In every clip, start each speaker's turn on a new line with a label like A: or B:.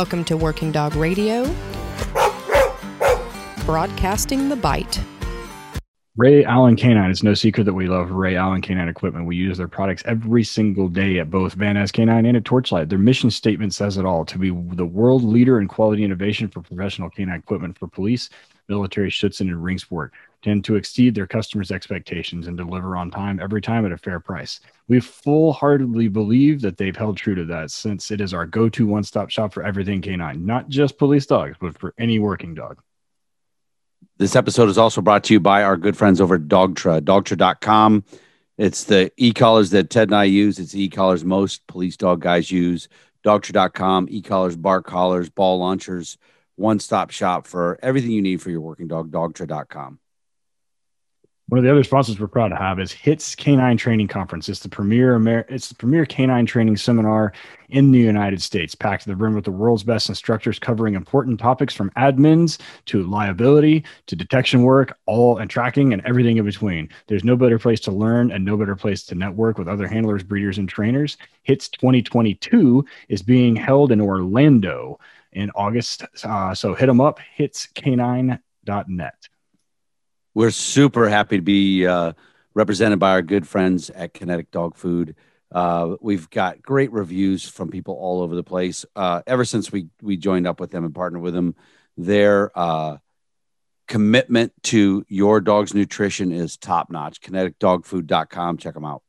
A: Welcome to Working Dog Radio, broadcasting the bite.
B: Ray Allen Canine. It's no secret that we love Ray Allen Canine equipment. We use their products every single day at both Van Ness Canine and at Torchlight. Their mission statement says it all to be the world leader in quality innovation for professional canine equipment for police, military, Schutzhund, and ring sport tend to exceed their customers' expectations and deliver on time every time at a fair price. We full heartedly believe that they've held true to that since it is our go to one stop shop for everything canine, not just police dogs, but for any working dog.
C: This episode is also brought to you by our good friends over at Dogtra, dogtra.com. It's the e collars that Ted and I use. It's e collars most police dog guys use. Dogtra.com, e collars, bark collars, ball launchers, one stop shop for everything you need for your working dog. Dogtra.com.
B: One of the other sponsors we're proud to have is HITS Canine Training Conference. It's the premier Amer- it's the premier canine training seminar in the United States, packed to the brim with the world's best instructors covering important topics from admins to liability to detection work, all and tracking and everything in between. There's no better place to learn and no better place to network with other handlers, breeders, and trainers. HITS 2022 is being held in Orlando in August. Uh, so hit them up, hitscanine.net.
C: We're super happy to be uh, represented by our good friends at Kinetic Dog Food. Uh, we've got great reviews from people all over the place. Uh, ever since we we joined up with them and partnered with them, their uh, commitment to your dog's nutrition is top notch. KineticDogFood.com. Check them out.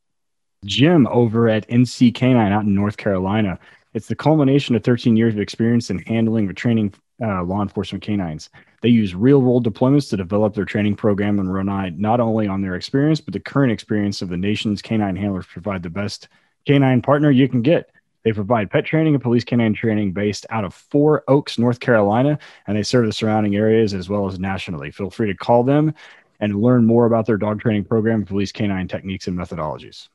B: Jim over at NC Canine out in North Carolina. It's the culmination of 13 years of experience in handling or training uh, law enforcement canines. They use real world deployments to develop their training program and rely not only on their experience, but the current experience of the nation's canine handlers provide the best canine partner you can get. They provide pet training and police canine training based out of Four Oaks, North Carolina, and they serve the surrounding areas as well as nationally. Feel free to call them and learn more about their dog training program, police canine techniques, and methodologies.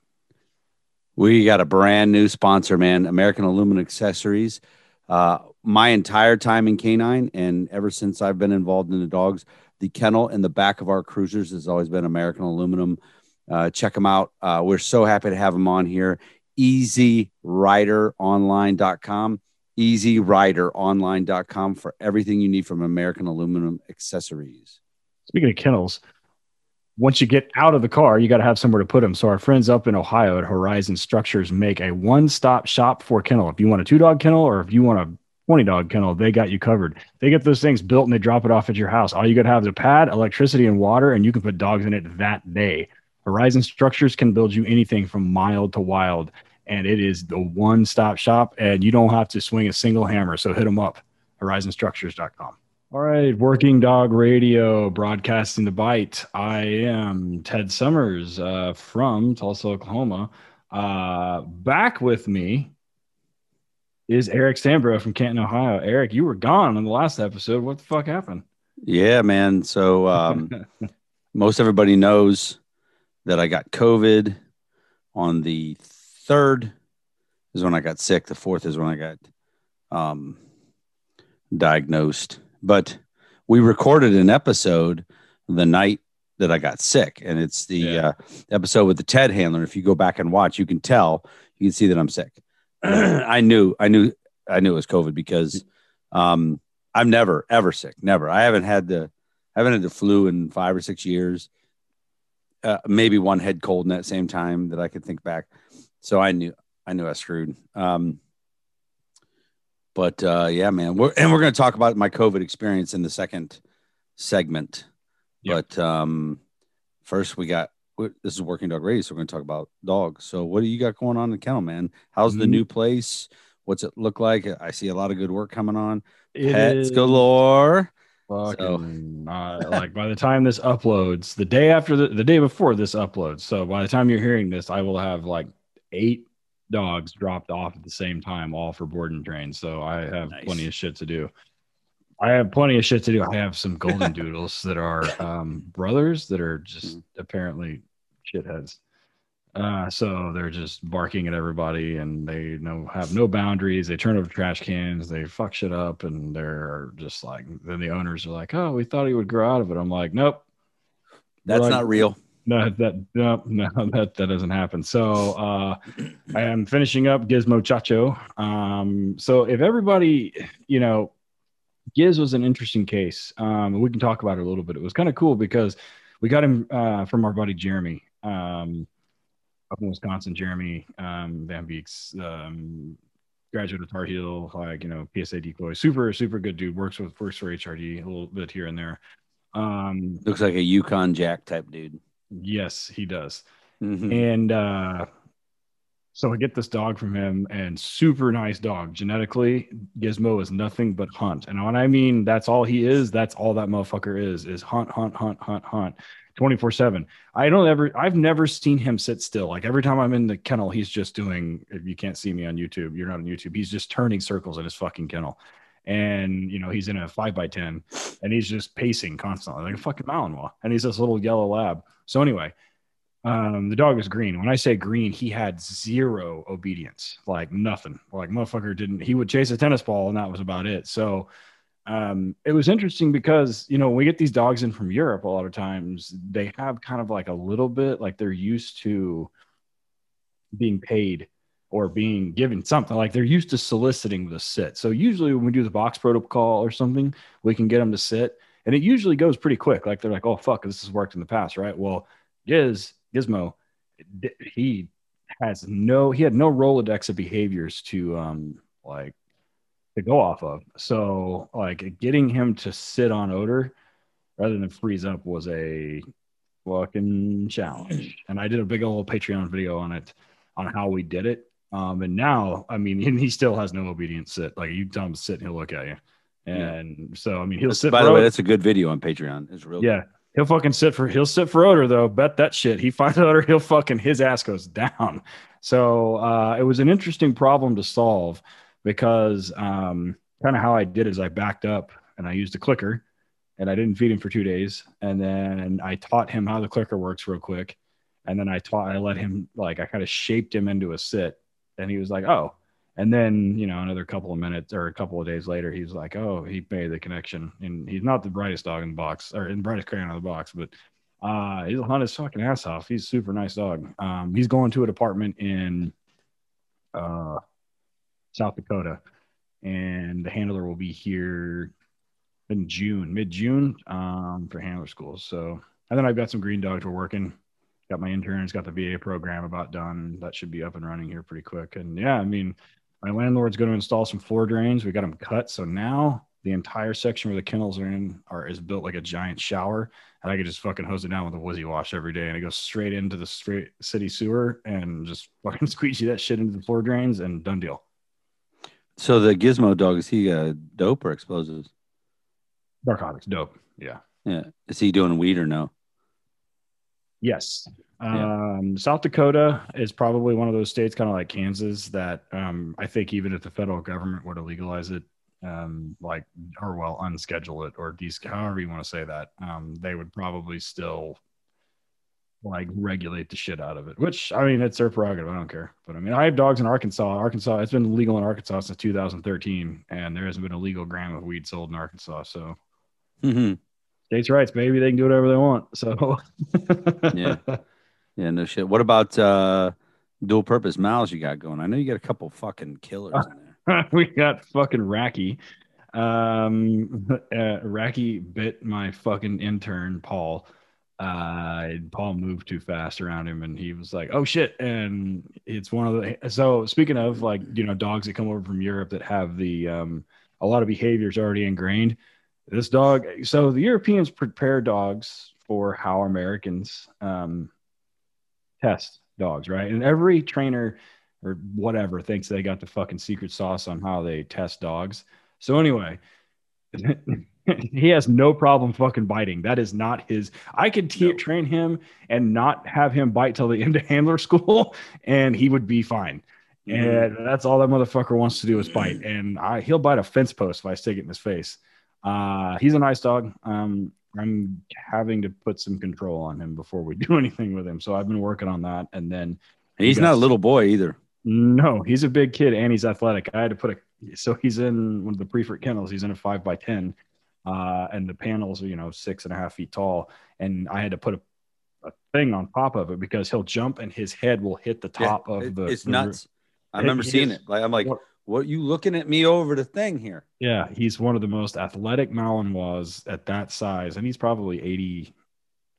C: We got a brand new sponsor, man American Aluminum Accessories. Uh, my entire time in canine and ever since I've been involved in the dogs, the kennel in the back of our cruisers has always been American aluminum. Uh, check them out. Uh, we're so happy to have them on here. EasyRiderOnline.com, EasyRiderOnline.com for everything you need from American aluminum accessories.
B: Speaking of kennels, once you get out of the car, you got to have somewhere to put them. So our friends up in Ohio at Horizon Structures make a one-stop shop for kennel. If you want a two-dog kennel or if you want a 20 dog kennel, they got you covered. They get those things built and they drop it off at your house. All you got to have is a pad, electricity, and water, and you can put dogs in it that day. Horizon Structures can build you anything from mild to wild, and it is the one stop shop, and you don't have to swing a single hammer. So hit them up, horizonstructures.com. All right, Working Dog Radio, broadcasting the bite. I am Ted Summers uh, from Tulsa, Oklahoma. Uh, back with me is Eric Stambro from Canton, Ohio. Eric, you were gone on the last episode. What the fuck happened?
C: Yeah, man. So um, most everybody knows that I got COVID on the third is when I got sick. The fourth is when I got um, diagnosed. But we recorded an episode the night that I got sick, and it's the yeah. uh, episode with the Ted handler. If you go back and watch, you can tell, you can see that I'm sick. I knew, I knew, I knew it was COVID because um, I'm never ever sick. Never. I haven't had the, I haven't had the flu in five or six years. Uh, maybe one head cold in that same time that I could think back. So I knew, I knew I screwed. Um, but uh, yeah, man, we're, and we're going to talk about my COVID experience in the second segment. Yep. But um, first, we got this is working dog radio, so we're going to talk about dogs. So, what do you got going on in the kennel, man? How's mm-hmm. the new place? What's it look like? I see a lot of good work coming on. It Pets galore.
B: Fucking, so. uh, like by the time this uploads, the day after the, the day before this uploads. So by the time you're hearing this, I will have like eight dogs dropped off at the same time, all for board and train. So I have nice. plenty of shit to do. I have plenty of shit to do. I have some golden doodles that are um, brothers that are just mm-hmm. apparently shitheads. Uh, so they're just barking at everybody and they know have no boundaries. They turn over trash cans, they fuck shit up, and they're just like then the owners are like, Oh, we thought he would grow out of it. I'm like, Nope.
C: That's
B: like,
C: not real.
B: no, that no, no, that that doesn't happen. So uh, I am finishing up Gizmo Chacho. Um, so if everybody, you know, Giz was an interesting case. Um, we can talk about it a little bit. It was kind of cool because we got him uh, from our buddy Jeremy um, up in Wisconsin. Jeremy um, Van Beeks, um, graduate of Tar Heel, like you know PSA decoy, super super good dude. Works with works for HRD a little bit here and there. Um,
C: Looks like a Yukon Jack type dude.
B: yes, he does.
C: Mhm.
B: And uh, so I get this dog from him, and super nice dog. Genetically, Gizmo is nothing but hunt. And when I mean that's all he is, that's all that motherfucker is: is hunt, hunt, hunt, hunt, hunt, twenty four seven. I don't ever, I've never seen him sit still. Like every time I'm in the kennel, he's just doing. If you can't see me on YouTube, you're not on YouTube. He's just turning circles in his fucking kennel. And you know he's in a five by ten, and he's just pacing constantly like a fucking Malinois. And he's this little yellow lab. So anyway, um, the dog was green. When I say green, he had zero obedience, like nothing. Like motherfucker didn't. He would chase a tennis ball, and that was about it. So um, it was interesting because you know when we get these dogs in from Europe, a lot of times they have kind of like a little bit like they're used to being paid or being given something like they're used to soliciting the sit. So usually when we do the box protocol or something, we can get them to sit, and it usually goes pretty quick. Like they're like, "Oh fuck, this has worked in the past, right?" Well, Giz Gizmo, he has no he had no rolodex of behaviors to um like to go off of. So like getting him to sit on odor rather than freeze up was a fucking challenge. And I did a big old Patreon video on it on how we did it. Um, and now, I mean, he, he still has no obedience sit. Like you tell him to sit, and he'll look at you. And so, I mean, he'll sit.
C: By the way, that's a good video on Patreon. It's real.
B: Yeah. He'll fucking sit for he'll sit for odor though. Bet that shit. He finds odor, he'll fucking his ass goes down. So uh, it was an interesting problem to solve because um, kind of how I did is I backed up and I used a clicker and I didn't feed him for two days. And then I taught him how the clicker works real quick. And then I taught I let him like I kind of shaped him into a sit. And he was like, oh. And then, you know, another couple of minutes or a couple of days later, he's like, oh, he made the connection. And he's not the brightest dog in the box or in the brightest crayon in the box, but uh, he'll hunt his fucking ass off. He's a super nice dog. Um, he's going to a department in uh, South Dakota, and the handler will be here in June, mid June, um, for handler schools. So, and then I've got some green dogs we're working. Got my interns, got the VA program about done. That should be up and running here pretty quick. And yeah, I mean, my landlord's going to install some floor drains. We got them cut. So now the entire section where the kennels are in are is built like a giant shower. And I could just fucking hose it down with a wizzy wash every day. And it goes straight into the straight city sewer and just fucking squeegee that shit into the floor drains and done deal.
C: So the Gizmo dog is he uh, dope or explosives?
B: Narcotics, dope. Yeah.
C: Yeah. Is he doing weed or no?
B: Yes.
C: Yeah.
B: Um, South Dakota is probably one of those states, kind of like Kansas, that um, I think even if the federal government were to legalize it, um, like or well, unschedule it or de- however you want to say that, um, they would probably still like regulate the shit out of it. Which I mean, it's their prerogative. I don't care. But I mean, I have dogs in Arkansas. Arkansas, it's been legal in Arkansas since 2013, and there hasn't been a legal gram of weed sold in Arkansas. So
C: hmm
B: states' rights, baby. They can do whatever they want. So
C: Yeah. Yeah, no shit. What about uh dual purpose mouths you got going? I know you got a couple fucking killers in there.
B: we got fucking Racky. Um, uh, Racky bit my fucking intern Paul. Uh, Paul moved too fast around him, and he was like, "Oh shit!" And it's one of the. So speaking of like you know dogs that come over from Europe that have the um a lot of behaviors already ingrained. This dog. So the Europeans prepare dogs for how Americans um test dogs, right? And every trainer or whatever thinks they got the fucking secret sauce on how they test dogs. So anyway, he has no problem fucking biting. That is not his. I could
C: No.
B: train him and not have him bite till the end of handler school, and he would be fine.
C: Mm-hmm.
B: And that's all that motherfucker wants to do is bite. And I, he'll bite a fence post if I stick it in his face. Uh, he's a nice dog. Um, I'm having to put some control on him before we do anything with him. So I've been working on that. And then
C: He's
B: You
C: not a little boy either.
B: no, he's a big kid and he's athletic. I had to put a so he's in one of the prefert kennels. He's in a five by ten, uh, and the panels are you know six and a half feet tall. And I had to put a a thing on top of it because he'll jump and his head will hit the
C: Yeah,
B: top of the.
C: it's
B: the-
C: nuts. I remember seeing
B: is-
C: it. Like I'm like,
B: what-
C: you looking at me over the thing here?
B: Yeah, he's one of the most athletic Malinois at that size, and he's probably eighty.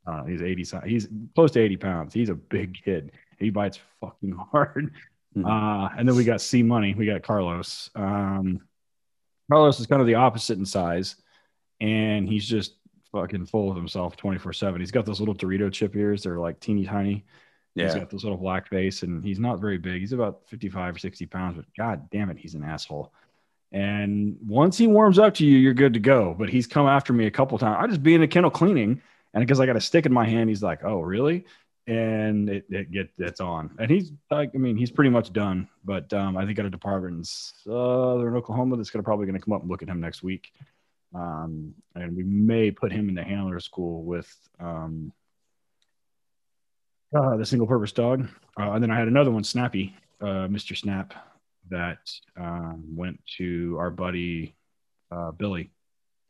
B: Uh, he's eighty. He's close to eighty pounds. He's a big kid. He bites fucking hard.
C: Mhm.
B: Uh, and then we got C Money. We got Carlos. Um, Carlos is kind of the opposite in size, and he's just fucking full of himself twenty four seven. He's got those little Dorito chip ears. They're like teeny tiny. He's
C: Yeah,
B: got this little black face, and he's not very big. He's about 55 or 60 pounds, but god damn it, he's an asshole. And once he warms up to you, you're good to go. But he's come after me a couple times. I just be in the kennel cleaning, and because I got a stick in my hand, he's like, "Oh, really?" And it, it get it's on. And he's like, I mean, he's pretty much done. But um, I think at a department in southern Oklahoma that's gonna probably gonna come up and look at him next week. Um, and we may put him in the handler school with um, uh, the single purpose dog. Uh, and then I had another one, Snappy, uh, Mr. Snap, that um, went to our buddy uh, Billy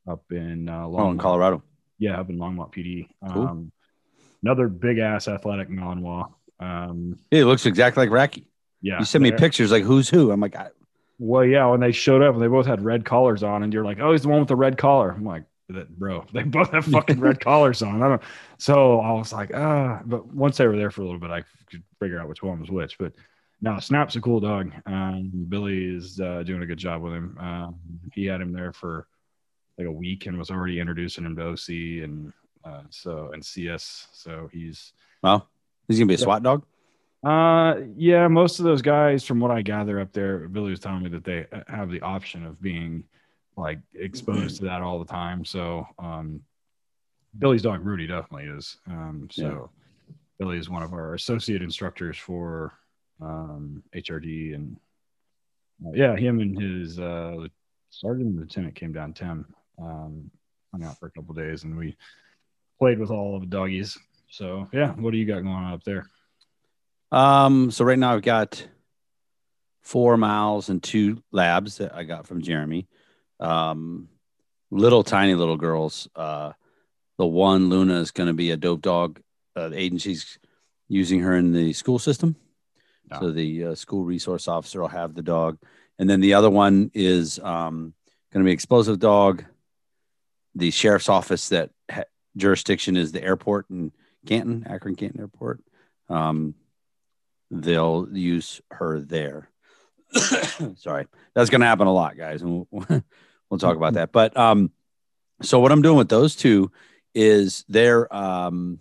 B: up in uh,
C: oh, in
B: Longmont.
C: Colorado.
B: Yeah, up in Longmont PD.
C: Cool.
B: Um, another big ass athletic Malinois. Um,
C: It looks exactly like Racky.
B: yeah.
C: You send me pictures like who's who. I'm like, I,
B: Well, yeah, when they showed up and they both had red collars on, and you're like, "Oh, he's the one with the red collar." I'm like, "That bro, they both have fucking red collars on." I don't. So I was like, "Ah," but once they were there for a little bit, I could figure out which one was which. But no, Snap's a cool dog. Um, Billy is uh, doing a good job with him. Um, he had him there for like a week and was already introducing him to OC and uh, so and CS. So he's
C: well, he's gonna be a
B: Yeah.
C: SWAT dog.
B: uh, yeah, most of those guys, from what I gather up there, Billy was telling me that they uh, have the option of being like exposed to that all the time. So, um, Billy's dog Rudy definitely is. Um, so Billy is one of our associate instructors for um, HRD, and uh, yeah, him and his uh, sergeant and lieutenant came down. Tim um, hung out for a couple days, and we played with all of the doggies. So yeah, what do you got going on up there?
C: Um, so right now I've got four miles and two labs that I got from Jeremy. Um, little tiny little girls. Uh, the one Luna is going to be a dope dog. Uh, the agency's using her in the school system,
B: Yeah.
C: so the uh, school resource officer will have the dog, and then the other one is um, going to be explosive dog. The sheriff's office that ha- jurisdiction is the airport in Canton, Akron Canton Airport. Um, they'll use her there. Sorry, that's going to happen a lot, guys, and we'll, talk about that. But um, so what I'm doing with those two is they're um,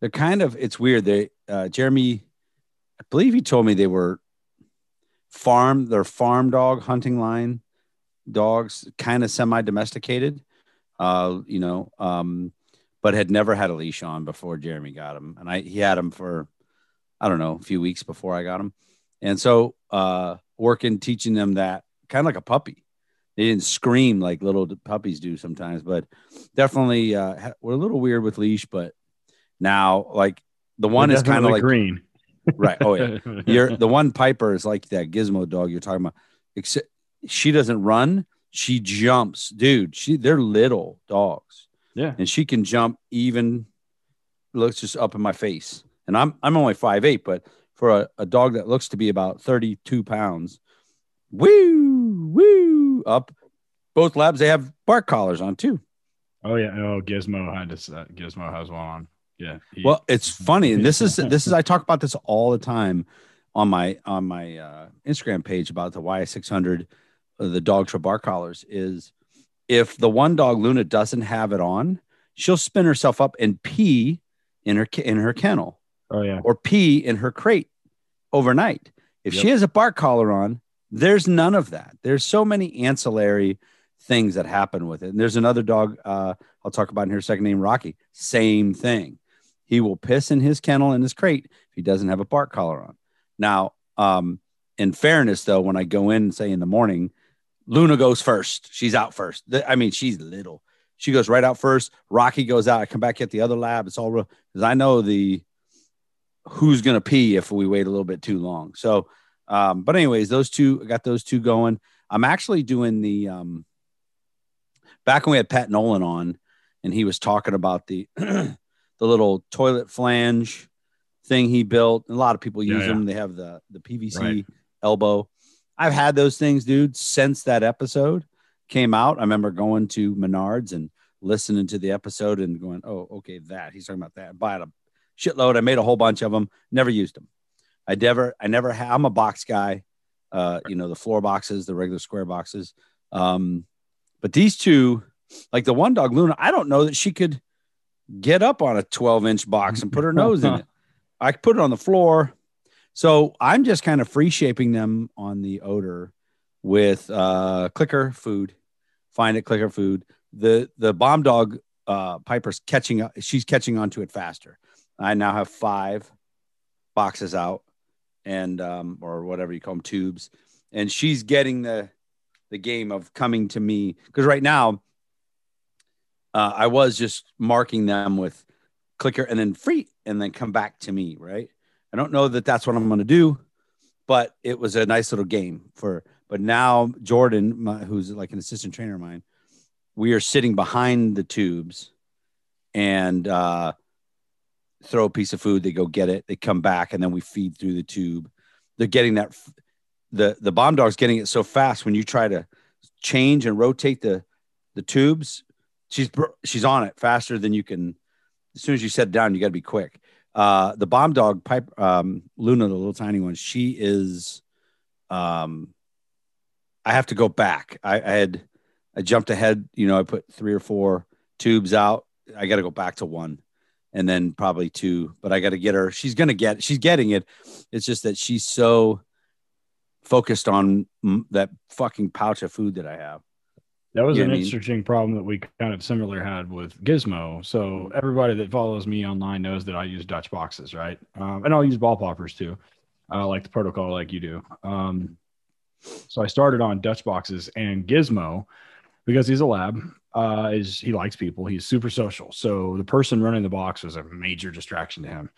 C: they're kind of it's weird. They uh, Jeremy, I believe he told me they were farm. They're farm dog hunting line dogs, kind of semi domesticated. Uh, you know, um, but had never had a leash on before Jeremy got him, and I he had him for I don't know a few weeks before I got him, and so uh, working teaching them that kind of like a puppy. They didn't scream like little puppies do sometimes, but definitely uh, we're a little weird with leash. But now, like the one is kind of like
B: green.
C: right. Oh yeah, you're the one Piper is like that gizmo dog you're talking about. Except she doesn't run, she jumps, dude. She they're little dogs,
B: yeah.
C: and she can jump even looks just up in my face. And I'm I'm only five eight, but for a, a dog that looks to be about 32 pounds, woo, woo, up. Both labs they have bark collars on too.
B: Oh yeah. Oh, Gizmo had this. Uh, Gizmo has one on. Yeah. he-
C: Well, it's funny, and this is this is I talk about this all the time on my on my uh, Instagram page about the YS six hundred, uh, the Dogtra bar collars. Is if the one dog Luna doesn't have it on, she'll spin herself up and pee in her in her kennel
B: oh yeah.
C: or pee in her crate overnight. If she has a bark collar on, there's none of that. There's so many ancillary things that happen with it. And there's another dog uh, I'll talk about in here, second named Rocky. Same thing. He will piss in his kennel in his crate if he doesn't have a bark collar on. Now, um, in fairness, though, when I go in, say in the morning, Luna goes first. She's out first. I mean, she's little. She goes right out first. Rocky goes out. I come back at the other lab. It's all real because I know the who's gonna pee if we wait a little bit too long. So, um, but anyways, those two I got those two going. I'm actually doing the um, back when we had Pat Nolan on, and he was talking about the the little toilet flange thing he built. A lot of people use
B: yeah.
C: them. They have the the PVC
B: Right.
C: elbow. I've had those things, dude, since that episode came out. I remember going to Menards and listening to the episode and going, "Oh, okay, that he's talking about that." Bought a shitload. I made a whole bunch of them. Never used them. I never, I never. Ha- I'm a box guy. Uh, you know, the floor boxes, the regular square boxes. Um, but these two, like the one dog Luna, I don't know that she could get up on a 12 inch box and put her nose in it. I could put it on the floor. So I'm just kind of free shaping them on the odor with uh, clicker food. Find it clicker food. The the bomb dog uh, Piper's catching up. She's catching onto it faster. I now have five boxes out, and um, or whatever you call them, tubes, and she's getting the the game of coming to me because right now uh, I was just marking them with clicker and then free and then come back to me. Right. I don't know that that's what I'm going to do, but it was a nice little game for. But now Jordan, my, who's like an assistant trainer of mine, we are sitting behind the tubes and uh, throw a piece of food. They go get it. They come back and then we feed through the tube. They're getting that. The the bomb dog's getting it so fast when you try to change and rotate the the tubes. She's she's on it faster than you can. As soon as you set down, you got to be quick. Uh, the bomb dog pipe um, Luna, the little tiny one, she is. Um, I have to go back. I, I had I jumped ahead. You know, I put three or four tubes out. I got to go back to one, and then probably two. But I got to get her. She's gonna get. She's getting it. It's just that she's so focused on that fucking pouch of food that I have.
B: That was
C: Yeah,
B: an
C: I mean-
B: interesting problem that we kind of similar had with Gizmo. So everybody that follows me online knows that I use Dutch boxes, right? Um, and I'll use ball poppers too, uh, like the protocol, like you do. Um, so I started on Dutch boxes and Gizmo because he's a lab. Uh, is he likes people? He's super social. So the person running the box was a major distraction to him.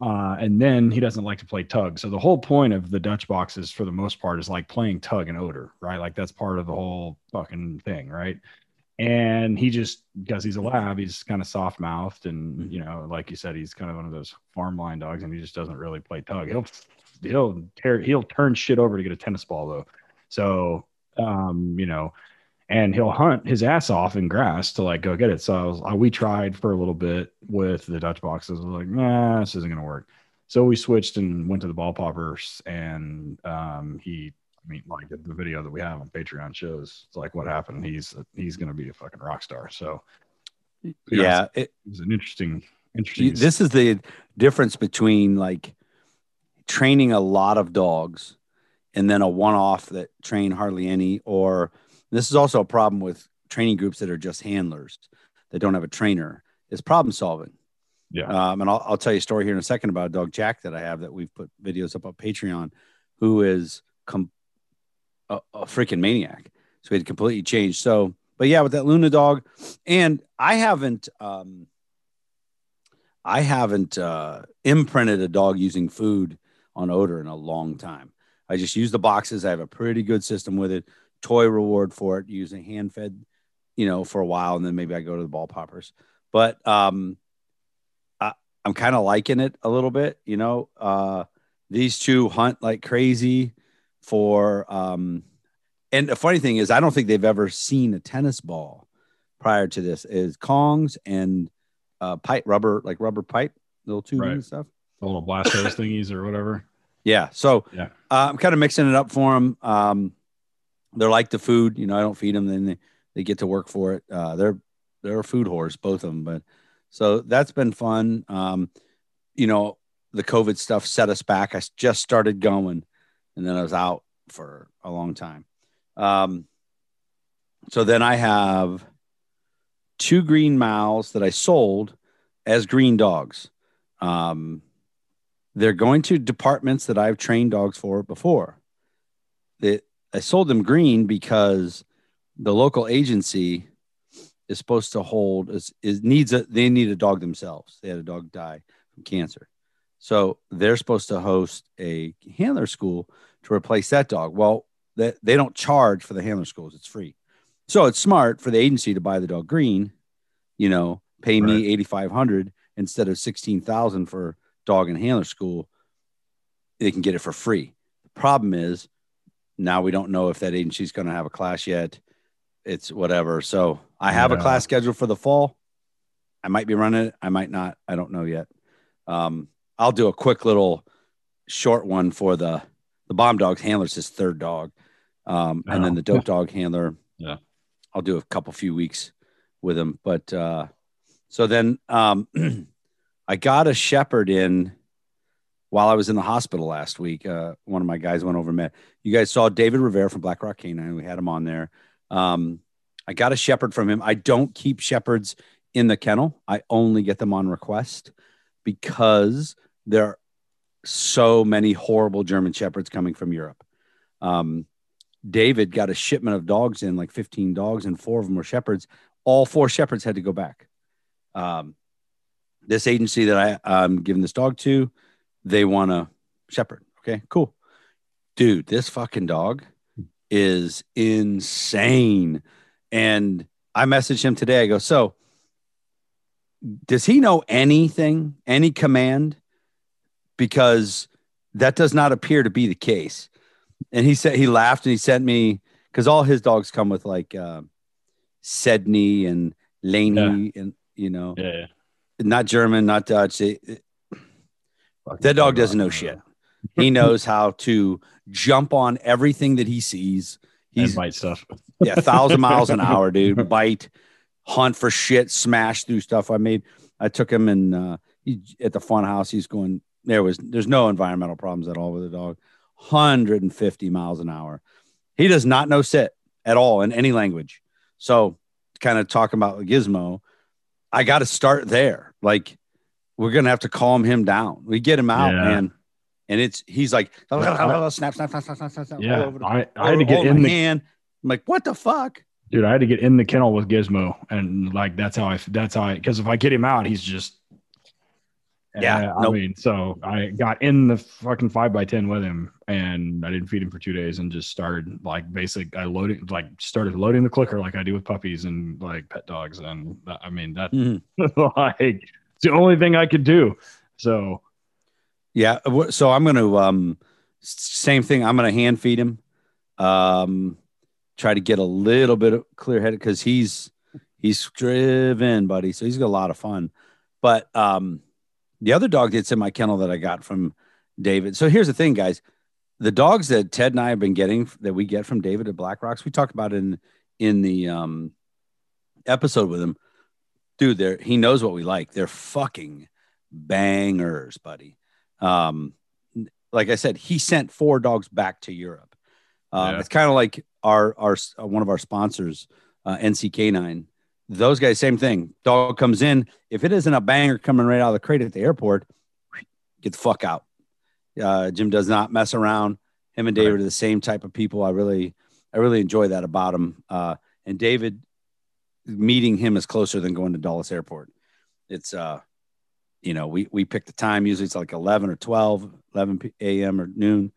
B: Uh, and then he doesn't like to play tug. So the whole point of the Dutch boxes, for the most part, is like playing tug and odor, right? Like that's part of the whole fucking thing, right? And he just because he's a lab, he's kind of soft mouthed, and you know, like you said, he's kind of one of those farm line dogs, and he just doesn't really play tug. He'll he'll tear he'll turn shit over to get a tennis ball though. So um, you know, and he'll hunt his ass off in grass to like go get it. So I was, uh, we tried for a little bit with the Dutch boxes. I was like, nah, this isn't gonna work. So we switched and went to the ball poppers, and um, he, I mean, like the video that we have on Patreon shows, it's like what happened. He's he's gonna be a fucking rock star. So
C: Yeah, it,
B: it was an interesting, interesting.
C: This is the difference between like training a lot of dogs and then a one-off that train hardly any or this is also a problem with training groups that are just handlers that don't have a trainer is problem solving
B: Yeah.
C: um, and I'll, I'll tell you a story here in a second about a dog jack that i have that we've put videos up on patreon who is com- a, a freaking maniac so he had completely changed. so but yeah with that luna dog and i haven't um I haven't uh, imprinted a dog using food on odor in a long time. I just use the boxes. I have a pretty good system with it. Toy reward for it, using hand fed, you know, for a while, and then maybe I go to the ball poppers. But um, I, I'm kind of liking it a little bit. You know, uh, these two hunt like crazy for. Um, and the funny thing is, I don't think they've ever seen a tennis ball prior to this. Is Kongs and uh, pipe rubber like rubber pipe little tubing
B: Right.
C: and stuff
B: the little blast hose thingies or whatever.
C: yeah so
B: Yeah.
C: uh, i'm kind of mixing it up for them um, they're like the food you know i don't feed them then they, they get to work for it. Uh, they're they're a food horse both of them but so that's been fun. Um, you know the covid stuff set us back. I just started going and then i was out for a long time. Um, so then i have two green mouths that i sold as green dogs. Um, they're going to departments that I've trained dogs for before. They, I sold them green because the local agency is supposed to hold is, is needs a they need a dog themselves. They had a dog die from cancer. So they're supposed to host a handler school to replace that dog. Well, they, they don't charge for the handler schools, it's free. So it's smart for the agency to buy the dog green, you know, pay me 8500 instead of 16,000 for dog and handler school, they can get it for free. The problem is now we don't know if that agency's going to have a class yet. It's whatever. So I have a class scheduled for the fall. I might be running it. I might not. I don't know yet. Um, I'll do a quick little short one for the the bomb dog handler's his third dog. Um, and then the dope dog handler.
B: Yeah.
C: I'll do a couple few weeks with him. But uh so then um I got a shepherd in while I was in the hospital last week. Uh one of my guys went over and met. You guys saw David Rivera from Black Rock Canine. We had him on there. Um I got a shepherd from him. I don't keep shepherds in the kennel. I only get them on request because there are so many horrible German shepherds coming from Europe. Um, David got a shipment of dogs in, like 15 dogs, and four of them were shepherds. All four shepherds had to go back. Um, this agency that I, I'm giving this dog to, they want a shepherd. Okay, cool. Dude, this fucking dog is insane. And I messaged him today. I go, so does he know anything, any command? Because that does not appear to be the case. And he said he laughed and he sent me because all his dogs come with like uh, Sedney and Laney and you know
B: Yeah.
C: not German, not Dutch. They- that dog doesn't know shit. He knows how to jump on everything that he sees.
B: He's bite stuff.
C: yeah, a thousand miles an hour, dude. Bite, hunt for shit, smash through stuff. I made. I took him and uh, he, at the fun house. He's going. There was. There's no environmental problems at all with the dog. 150 miles an hour. He does not know sit at all in any language. So, kind of talking about Gizmo, I got to start there. Like, we're gonna have to calm him down. We get him out,
B: Yeah.
C: man. And it's he's like snap, snap, snap, snap, snap, snap,
B: Yeah.
C: over the
B: I, I had to get
C: all
B: in the
C: hand. I'm like, what the fuck?
B: dude. I had to get in the kennel with Gizmo, and like that's how I. That's how I. Because if I get him out, he's just.
C: Yeah,
B: Uh, I mean, so I got in the fucking five by ten with him, and I didn't feed him for two days, and just started like basic. I loaded like started loading the clicker like I do with puppies and like pet dogs, and I mean that
C: Mhm.
B: like the only thing I could do. So
C: Yeah. So I'm going to, um, same thing. I'm going to hand feed him. Um, try to get a little bit of clear headed because he's, he's driven, buddy. So he's got a lot of fun. But, um, the other dog that's in my kennel that I got from David. So here's the thing, guys. The dogs that Ted and I have been getting that we get from David at Black Rocks, we talked about in in the um, episode with him. Dude, they're he knows what we like. They're fucking bangers, buddy. Um, like I said, he sent four dogs back to Europe. Um,
B: Yeah.
C: It's kind of like our our uh, one of our sponsors, uh, NCK9. Those guys, same thing. Dog comes in. If it isn't a banger coming right out of the crate at the airport, get the fuck out. Uh, Jim does not mess around. Him and David
B: Right.
C: are the same type of people. I really, I really enjoy that about him. Uh, and David, meeting him is closer than going to Dallas Airport. It's, uh, you know, we we pick the time. Usually it's like 11 or 12, 11 a.m. or noon.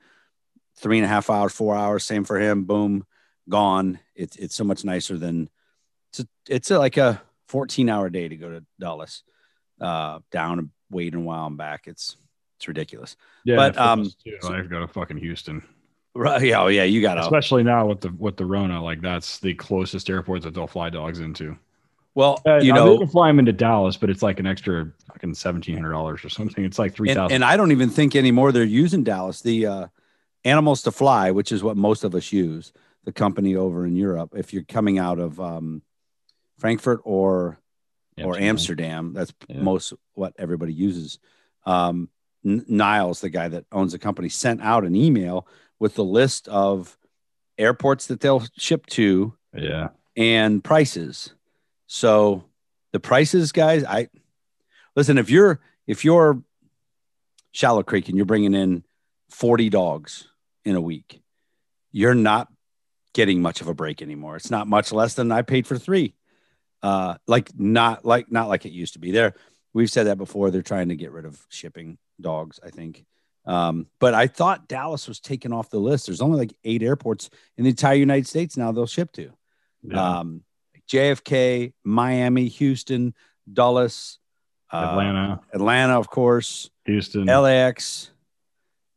C: Three and a half hours, four hours. Same for him. Boom, gone. It's it's so much nicer than it's a, it's a, like a 14 hour day to go to Dallas. uh, down and wait a while and back. It's it's ridiculous.
B: yeah,
C: But, um,
B: too, I go to fucking Houston.
C: Right? Yeah, oh, yeah. You got
B: especially now with the with the Rona, like that's the closest airport that they'll fly dogs into.
C: Well,
B: Uh,
C: you
B: now they
C: know,
B: can fly them into Dallas, but it's like an extra fucking seventeen hundred dollars or something. It's like three thousand.
C: And, and I don't even think anymore they're using Dallas. The uh, Animals to Fly, which is what most of us use, the company over in Europe. If you're coming out of um, Frankfurt or or Amsterdam, that's
B: Yeah.
C: most what everybody uses. Um, N- Niles, the guy that owns the company, sent out an email with the list of airports that they'll ship to
B: Yeah,
C: and prices. So the prices, guys, I listen. If you're if you're Shallow Creek and you're bringing in 40 dogs in a week, you're not getting much of a break anymore. It's not much less than I paid for three. Uh, like not like not like it used to be. There, we've said that before. They're trying to get rid of shipping dogs. I think. Um, but I thought Dallas was taken off the list. There's only like eight airports in the entire United States now they'll ship to
B: yeah.
C: um, JFK, Miami, Houston, Dulles, uh,
B: Atlanta,
C: Atlanta, of course,
B: Houston.
C: LAX.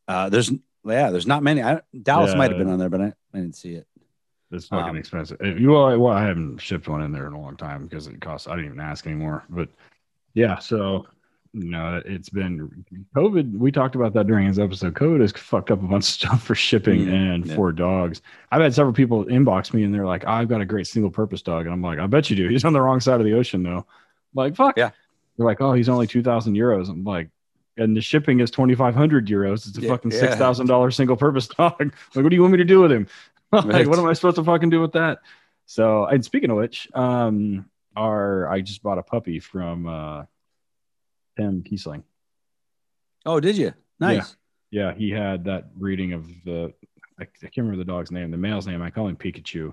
C: Uh, there's yeah, there's not many. I, Dallas
B: Yeah.
C: might have been on there, but I, I didn't see it.
B: It's fucking
C: Um,
B: expensive. If you well, I haven't shipped one in there in a long time because it costs. I didn't even ask anymore. But yeah, so you know, it's been COVID. We talked about that during his episode. COVID has fucked up a bunch of stuff for shipping
C: Mm,
B: and
C: yeah.
B: for dogs. I've had several people inbox me and they're like, "I've got a great single purpose dog," and I'm like, "I bet you do. He's on the wrong side of the ocean though." I'm like, fuck.
C: Yeah.
B: They're like, "Oh, he's only two thousand euros." I'm like. And the shipping is twenty five hundred euros. It's a
C: Yeah,
B: fucking
C: yeah.
B: six thousand dollars single purpose dog. Like, what do you want me to do with him? like,
C: Right.
B: what am I supposed to fucking do with that? So, and speaking of which, um, our I just bought a puppy from uh Tim Kiesling.
C: Oh, did you? Nice.
B: Yeah, he had that breeding of the I, I can't remember the dog's name. The male's name. I call him Pikachu.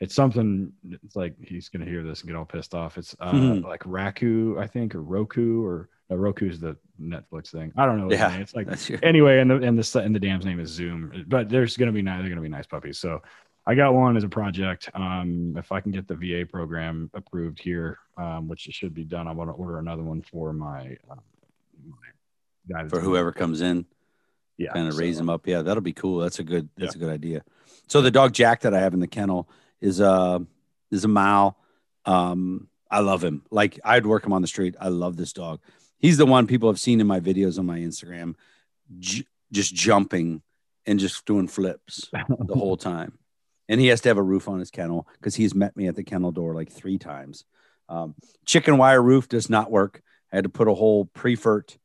B: It's something. It's like he's gonna hear this and get all pissed off. It's uh,
C: Mhm.
B: like Raku, I think, or Roku, or no, Roku's the Netflix thing. I don't know.
C: Yeah.
B: name. It's like anyway, and the and the and the dam's name is Zoom. But there's gonna be nice. They're gonna be nice puppies. So I got one as a project. Um, if I can get the VA program approved here, um, which it should be done, I'm gonna order another one for my, um, my guy
C: for whoever comes in,
B: Yeah,
C: kind of raise them up. Yeah, that'll be cool. That's a good. That's a good idea. So the dog Jack that I have in the kennel is a is a Mal. Um, I love him. Like I'd work him on the street. I love this dog. He's the one people have seen in my videos on my Instagram, j- just jumping and just doing flips the whole time. And he has to have a roof on his kennel because he's met me at the kennel door like three times. Um, chicken wire roof does not work. I had to put a whole prefert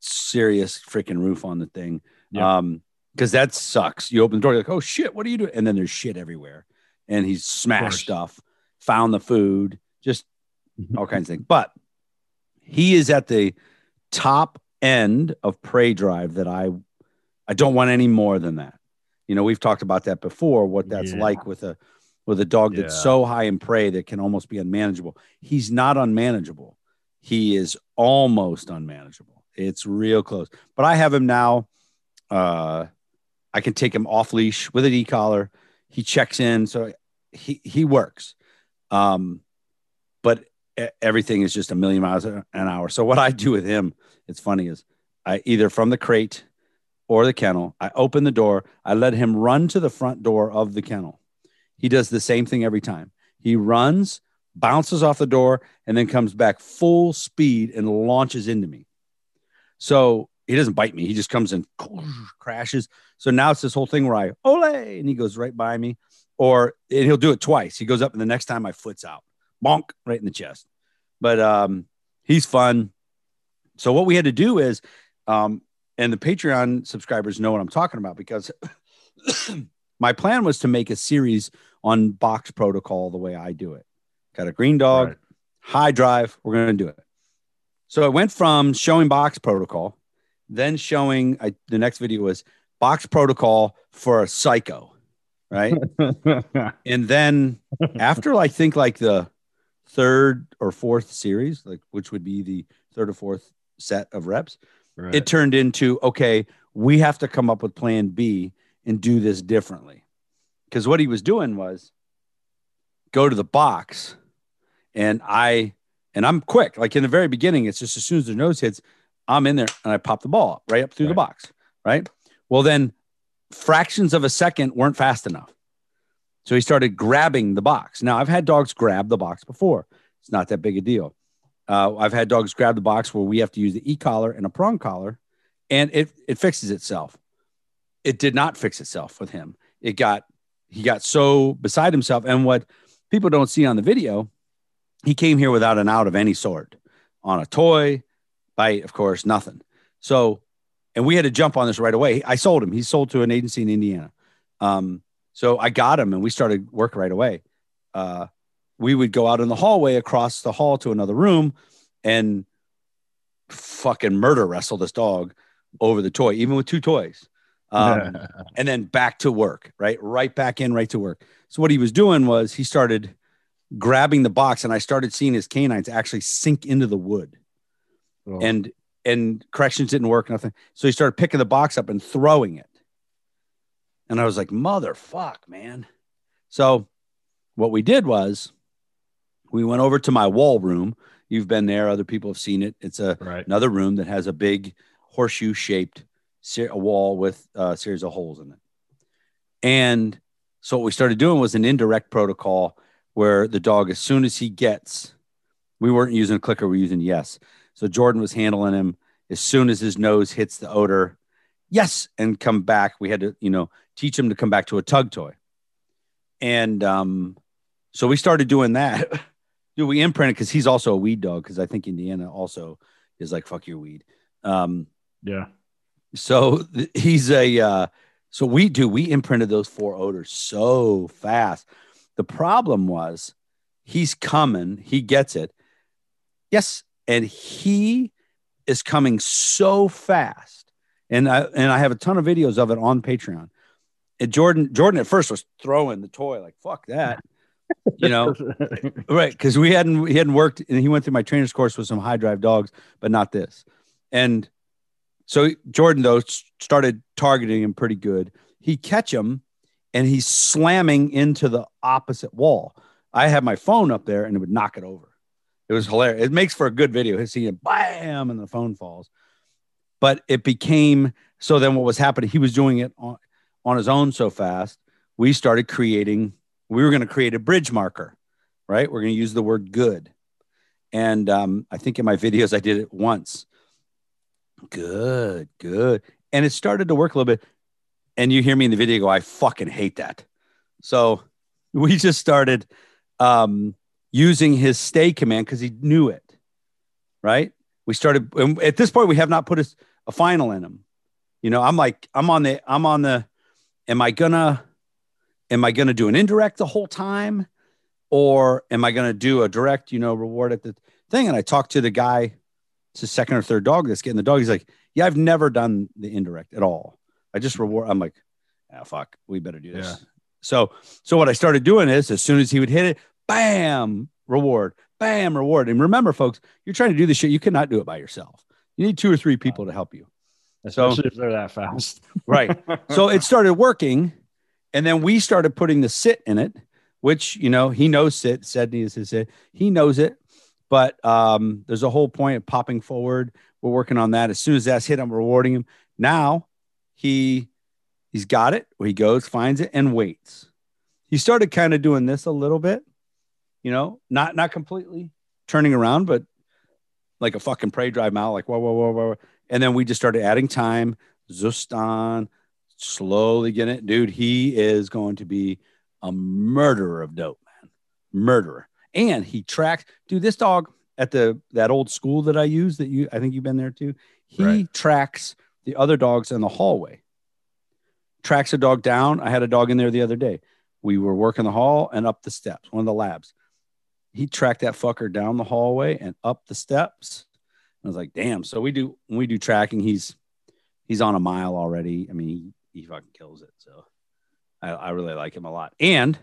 C: serious freaking roof on the thing.
B: Yeah.
C: Um, because that sucks. You open the door, you're like, oh shit, what are you doing? And then there's shit everywhere. And he's smashed stuff, found the food, just all kinds of things. But he is at the top end of prey drive that I I don't want any more than that. You know, we've talked about that before, what that's
B: Yeah.
C: like with a with a dog that's
B: Yeah.
C: so high in prey that can almost be unmanageable. He's not unmanageable. He is almost unmanageable. It's real close. But I have him now. Uh I can take him off leash with an e-collar. He checks in, so he he works. Um, but e- everything is just a million miles an hour. So what I do with him, it's funny, is I either from the crate or the kennel, I open the door, I let him run to the front door of the kennel. He does the same thing every time. He runs, bounces off the door, and then comes back full speed and launches into me. So he doesn't bite me. He just comes and crashes. So now it's this whole thing where I ole and he goes right by me, or and he'll do it twice. He goes up and the next time my foot's out, bonk right in the chest. But um, he's fun. So what we had to do is, um, and the Patreon subscribers know what I'm talking about because my plan was to make a series on box protocol the way I do it. Got a green dog,
B: Right.
C: high drive. We're going to do it. So it went from showing box protocol, then showing I, the next video was box protocol for a psycho, right? and then after I think like the third or fourth series, like which would be the third or fourth set of reps,
B: Right.
C: it turned into okay, we have to come up with plan B and do this differently. Because what he was doing was go to the box and I and I'm quick. Like in the very beginning, it's just as soon as the nose hits, I'm in there and I pop the ball right up through the box. Right. Well, then fractions of a second weren't fast enough. So he started grabbing the box. Now I've had dogs grab the box before. It's not that big a deal. Uh, I've had dogs grab the box where we have to use the e-collar and a prong collar, and it it fixes itself. It did not fix itself with him. It got he got so beside himself, and what people don't see on the video, he came here without an out of any sort, on a toy, bite, of course, nothing. So, and we had to jump on this right away. I sold him. He's sold to an agency in Indiana. Um, so I got him, and we started work right away. Uh, we would go out in the hallway across the hall to another room and fucking murder wrestle this dog over the toy, even with two toys. Um, and then back to work, right? Right back in, right to work. So what he was doing was he started grabbing the box, and I started seeing his canines actually sink into the wood.
B: Oh,
C: And and corrections didn't work, nothing. So he started picking the box up and throwing it. And I was like, motherfuck, man. So what we did was we went over to my wall room You've been there. Other people have seen it. It's a
B: Right.
C: another room that has a big horseshoe shaped ser- a wall with a series of holes in it. And so what we started doing was an indirect protocol where the dog, as soon as he gets, we weren't using a clicker, we are using yes. So Jordan was handling him as soon as his nose hits the odor, yes, and come back. We had to, you know, teach him to come back to a tug toy. And um, so we started doing that. Dude, we imprinted because he's also a weed dog, because I think Indiana also is like fuck your weed. Um,
B: Yeah.
C: so th- he's a uh, so we do we imprinted those four odors so fast. The problem was he's coming, he gets it. Yes, and he is coming so fast. And I and I have a ton of videos of it on Patreon. And Jordan Jordan at first was throwing the toy like fuck that. You know, right because we hadn't he hadn't worked and he went through my trainer's course with some high drive dogs but not this. And so jordan though started targeting him pretty good. He catch him and he's slamming into the opposite wall. I had my phone up there and it would knock it over. It was hilarious it makes for a good video. See him bam and the phone falls. But it became so then what was happening he was doing it on, on his own so fast we started creating we were going to create a bridge marker right? We're going to use the word good. And um, I think in my videos, I did it once. Good, good. And it started to work a little bit. And you hear me in the video go, I fucking hate that. So we just started um, using his stay command because he knew it, right? We started, and at this point, we have not put a, a final in him. You know, I'm like, I'm on the, I'm on the, am I gonna, am I gonna do an indirect the whole time? or am I going to do a direct, you know, reward at the thing? And I talked to the guy, it's his second or third dog that's getting the dog. He's like, yeah, I've never done the indirect at all. I just reward. I'm like, ah, fuck, we better do this.
B: Yeah.
C: So, so what I started doing is as soon as he would hit it, bam, reward, bam, reward. And remember, folks, you're trying to do this shit. You cannot do it by yourself. You need two or three people to help you.
B: Especially if they're that fast.
C: Right. so it started working. And then we started putting the sit in it, which, you know, he knows sit. Sydney is his sit. He knows it. But um, there's a whole point of popping forward. We're working on that. As soon as that's hit, I'm rewarding him. Now he he's got it he goes, finds it, and waits. He started kind of doing this a little bit, you know, not not completely turning around, but like a fucking prey drive mount, like whoa, whoa, whoa, whoa. And then we just started adding time, Zustan, slowly getting it. Dude, he is going to be a murderer of dope, man. Murderer. And he tracks, dude, this dog at the that old school that I use that you I think you've been there too. He
B: Right.
C: tracks the other dogs in the hallway. Tracks a dog down. I had a dog in there the other day. We were working the hall and up the steps, one of the labs. He tracked that fucker down the hallway and up the steps. I was like, damn. So we do when we do tracking, he's he's on a mile already. I mean, he, fucking kills it. So I, I really like him a lot. And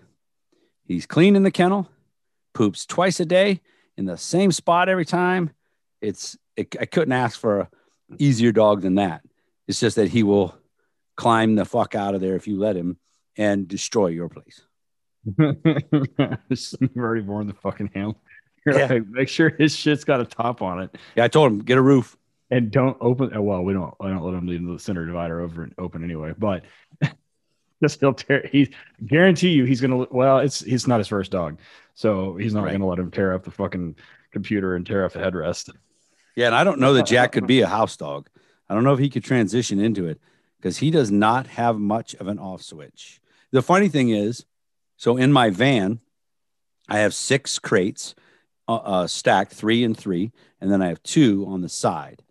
C: he's clean in the kennel, poops twice a day in the same spot every time. It's it, I couldn't ask for a easier dog than that. It's just that he will climb the fuck out of there if you let him and destroy your place.
B: You've already worn the fucking handle.
C: Yeah.
B: like, make sure his shit's got a top on it,
C: Yeah, I told him get a roof.
B: And don't open. oh, Well, we don't. I don't let him leave the center divider over and open anyway. But just he'll tear. He guarantee you he's gonna. Well, it's he's not his first dog, so he's not
C: Right.
B: gonna let him tear up the fucking computer and tear up the headrest.
C: Yeah, and I don't know that Jack could be a house dog. I don't know if he could transition into it because he does not have much of an off switch. The funny thing is, so in my van, I have six crates uh, uh, stacked, three and three, and then I have two on the side.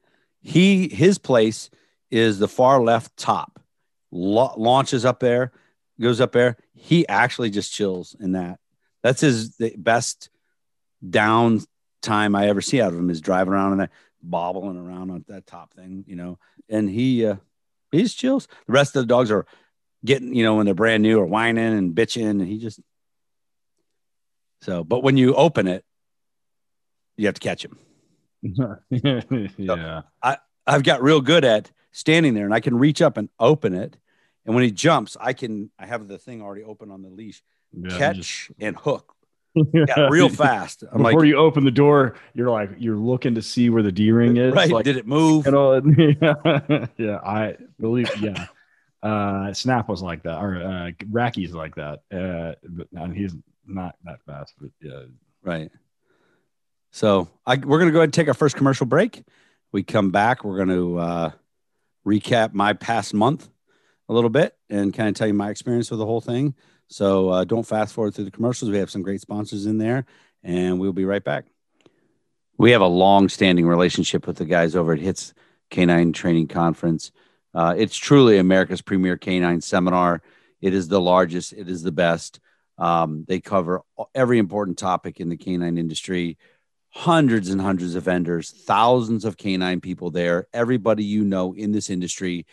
C: He his place is the far left top. La- launches up there, goes up there. He actually just chills in that. That's his best down time I ever see out of him is driving around and that bobbling around on that top thing, you know. And he uh he's chills. The rest of the dogs are getting, you know, when they're brand new or whining and bitching, and he just so but when you open it, you have to catch him.
B: yeah.
C: I, I've got real good at standing there and I can reach up and open it. And when he jumps, I can I have the thing already open on the leash,
B: Yeah,
C: catch
B: just-
C: and hook got real fast. I'm
B: Before
C: like,
B: you open the door, you're like you're looking to see where the D ring is.
C: right?
B: Like,
C: Did it move?
B: yeah, yeah, I believe, yeah. Uh, Snap was like that, or uh, Racky's like that. Uh, but and he's not that fast, but yeah.
C: Right. So I, we're going to go ahead and take our first commercial break. We come back. We're going to uh, recap my past month a little bit and kind of tell you my experience with the whole thing. So uh, don't fast forward through the commercials. We have some great sponsors in there, and we'll be right back. We have a long standing relationship with the guys over at HITS Canine Training Conference. Uh, it's truly America's premier canine seminar. It is the largest, it is the best. Um, they cover every important topic in the canine industry, hundreds and hundreds of vendors, thousands of canine people there. Everybody you know in this industry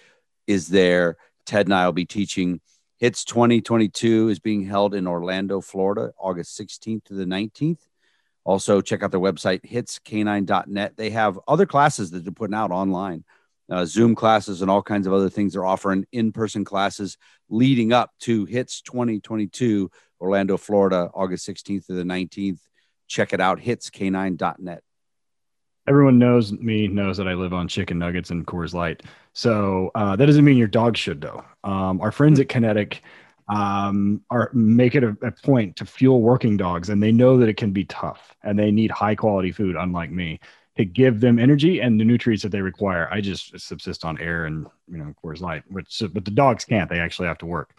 C: is there. Ted and I will be teaching. HITS 2022 is being held in Orlando, Florida, August 16th to the 19th. Also, check out their website, hitscanine.net. They have other classes that they're putting out online, uh, Zoom classes, and all kinds of other things. They're offering in person classes leading up to HITS 2022, Orlando, Florida, August 16th to the 19th. Check it out, hitscanine.net.
B: Everyone knows me knows that I live on chicken nuggets and Coors Light. So uh, that doesn't mean your dog should though. Um, our friends at Kinetic um, are make it a, a point to fuel working dogs, and they know that it can be tough, and they need high quality food, unlike me, to give them energy and the nutrients that they require. I just subsist on air and you know Coors Light, which but the dogs can't. They actually have to work.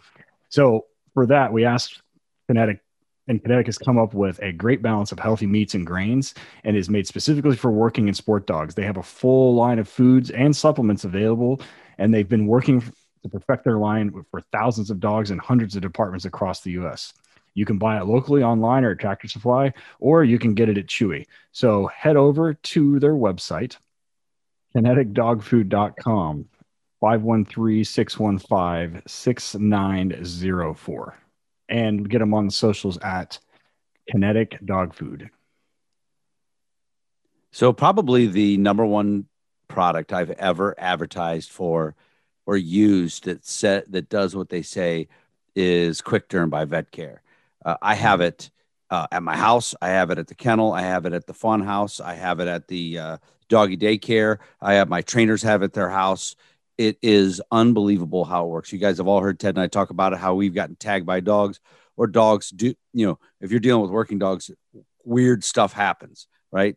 B: So for that, we asked Kinetic and Kinetic has come up with a great balance of healthy meats and grains and is made specifically for working and sport dogs. They have a full line of foods and supplements available, and they've been working to perfect their line for thousands of dogs in hundreds of departments across the US. You can buy it locally online or at Tractor Supply, or you can get it at Chewy. So head over to their website, kineticdogfood.com, 513 615 6904 and get them on the socials at Kinetic Dog Food.
C: So probably the number one product I've ever advertised for or used that set that does what they say is Quick Derm by Vet Care. Uh, I have it uh, at my house. I have it at the kennel. I have it at the fun house. I have it at the uh, doggy daycare. I have my trainers have it at their house. It is unbelievable how it works. You guys have all heard Ted and I talk about it, how we've gotten tagged by dogs or dogs do, you know, if you're dealing with working dogs, weird stuff happens, right?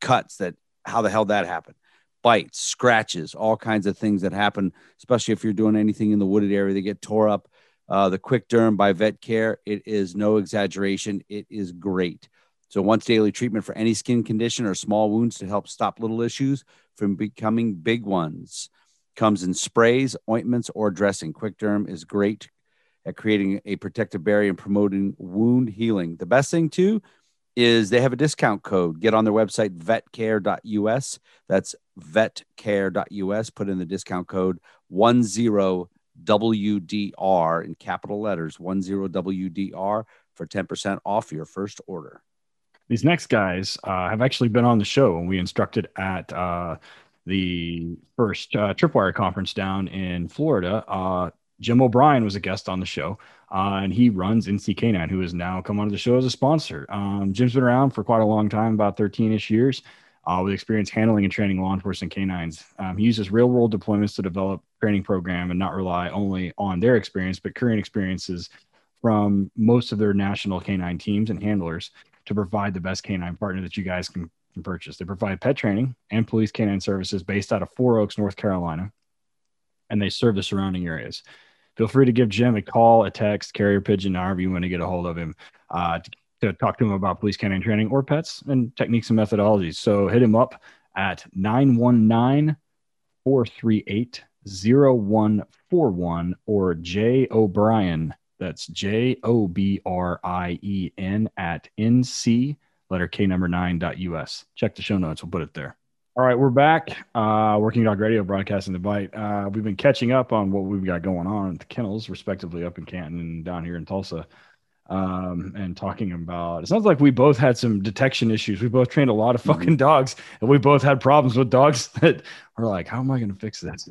C: Cuts that, how the hell that happened? Bites, scratches, all kinds of things that happen, especially if you're doing anything in the wooded area, they get tore up. Uh, the Quick Derm by Vet Care, it is no exaggeration. It is great. So, once daily treatment for any skin condition or small wounds to help stop little issues from becoming big ones. Comes in sprays, ointments, or dressing. Quick Derm is great at creating a protective barrier and promoting wound healing. The best thing, too, is they have a discount code. Get on their website, vetcare.us. That's vetcare.us. Put in the discount code 10WDR in capital letters, 10WDR for 10% off your first order.
B: These next guys uh, have actually been on the show and we instructed at uh, the first uh, Tripwire conference down in Florida. Uh, Jim O'Brien was a guest on the show, uh, and he runs NC Canine, who has now come onto the show as a sponsor. Um, Jim's been around for quite a long time, about 13 ish years, uh, with experience handling and training law enforcement canines. Um, he uses real world deployments to develop training program and not rely only on their experience, but current experiences from most of their national canine teams and handlers to provide the best canine partner that you guys can, can purchase. They provide pet training and police canine services based out of Four Oaks, North Carolina, and they serve the surrounding areas feel free to give Jim a call, a text, carrier pigeon, however you want to get a hold of him uh, to, to, talk to him about police canine training or pets and techniques and methodologies. So hit him up at 919 438 0141 or J O'Brien. That's J O B R I E N at NC, letter K number nine dot US. Check the show notes, we'll put it there. All right, we're back. Uh, Working Dog Radio, broadcasting the bite. Uh, we've been catching up on what we've got going on at the kennels, respectively, up in Canton and down here in Tulsa, um, and talking about. It sounds like we both had some detection issues. We both trained a lot of fucking mm-hmm. dogs, and we both had problems with dogs that were like, "How am I going to fix this?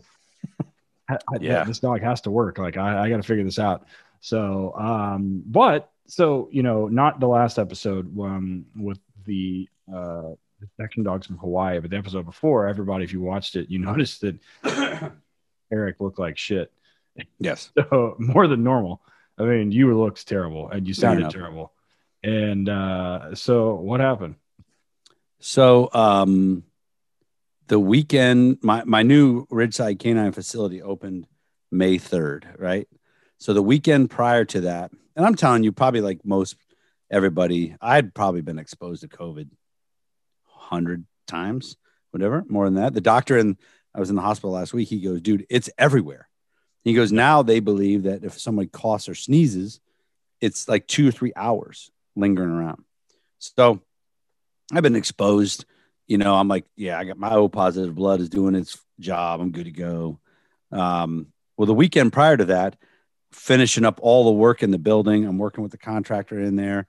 B: I, yeah, this dog has to work. Like, I, I got to figure this out." So, um, but so you know, not the last episode um, with the uh, the section dogs from Hawaii, but the episode before, everybody, if you watched it, you noticed that Eric looked like shit.
C: Yes.
B: So more than normal. I mean, you looks terrible and you sounded terrible. And uh, so what happened?
C: So um, the weekend, my my new Ridgeside Canine facility opened May third, right? So the weekend prior to that, and I'm telling you, probably like most everybody, I'd probably been exposed to COVID hundred times, whatever, more than that. The doctor and I was in the hospital last week. He goes, dude, it's everywhere. He goes, now they believe that if somebody coughs or sneezes, it's like two or three hours lingering around. So I've been exposed. You know, I'm like, yeah, I got my O positive blood is doing its job. I'm good to go. Um, well, the weekend prior to that, finishing up all the work in the building, I'm working with the contractor in there,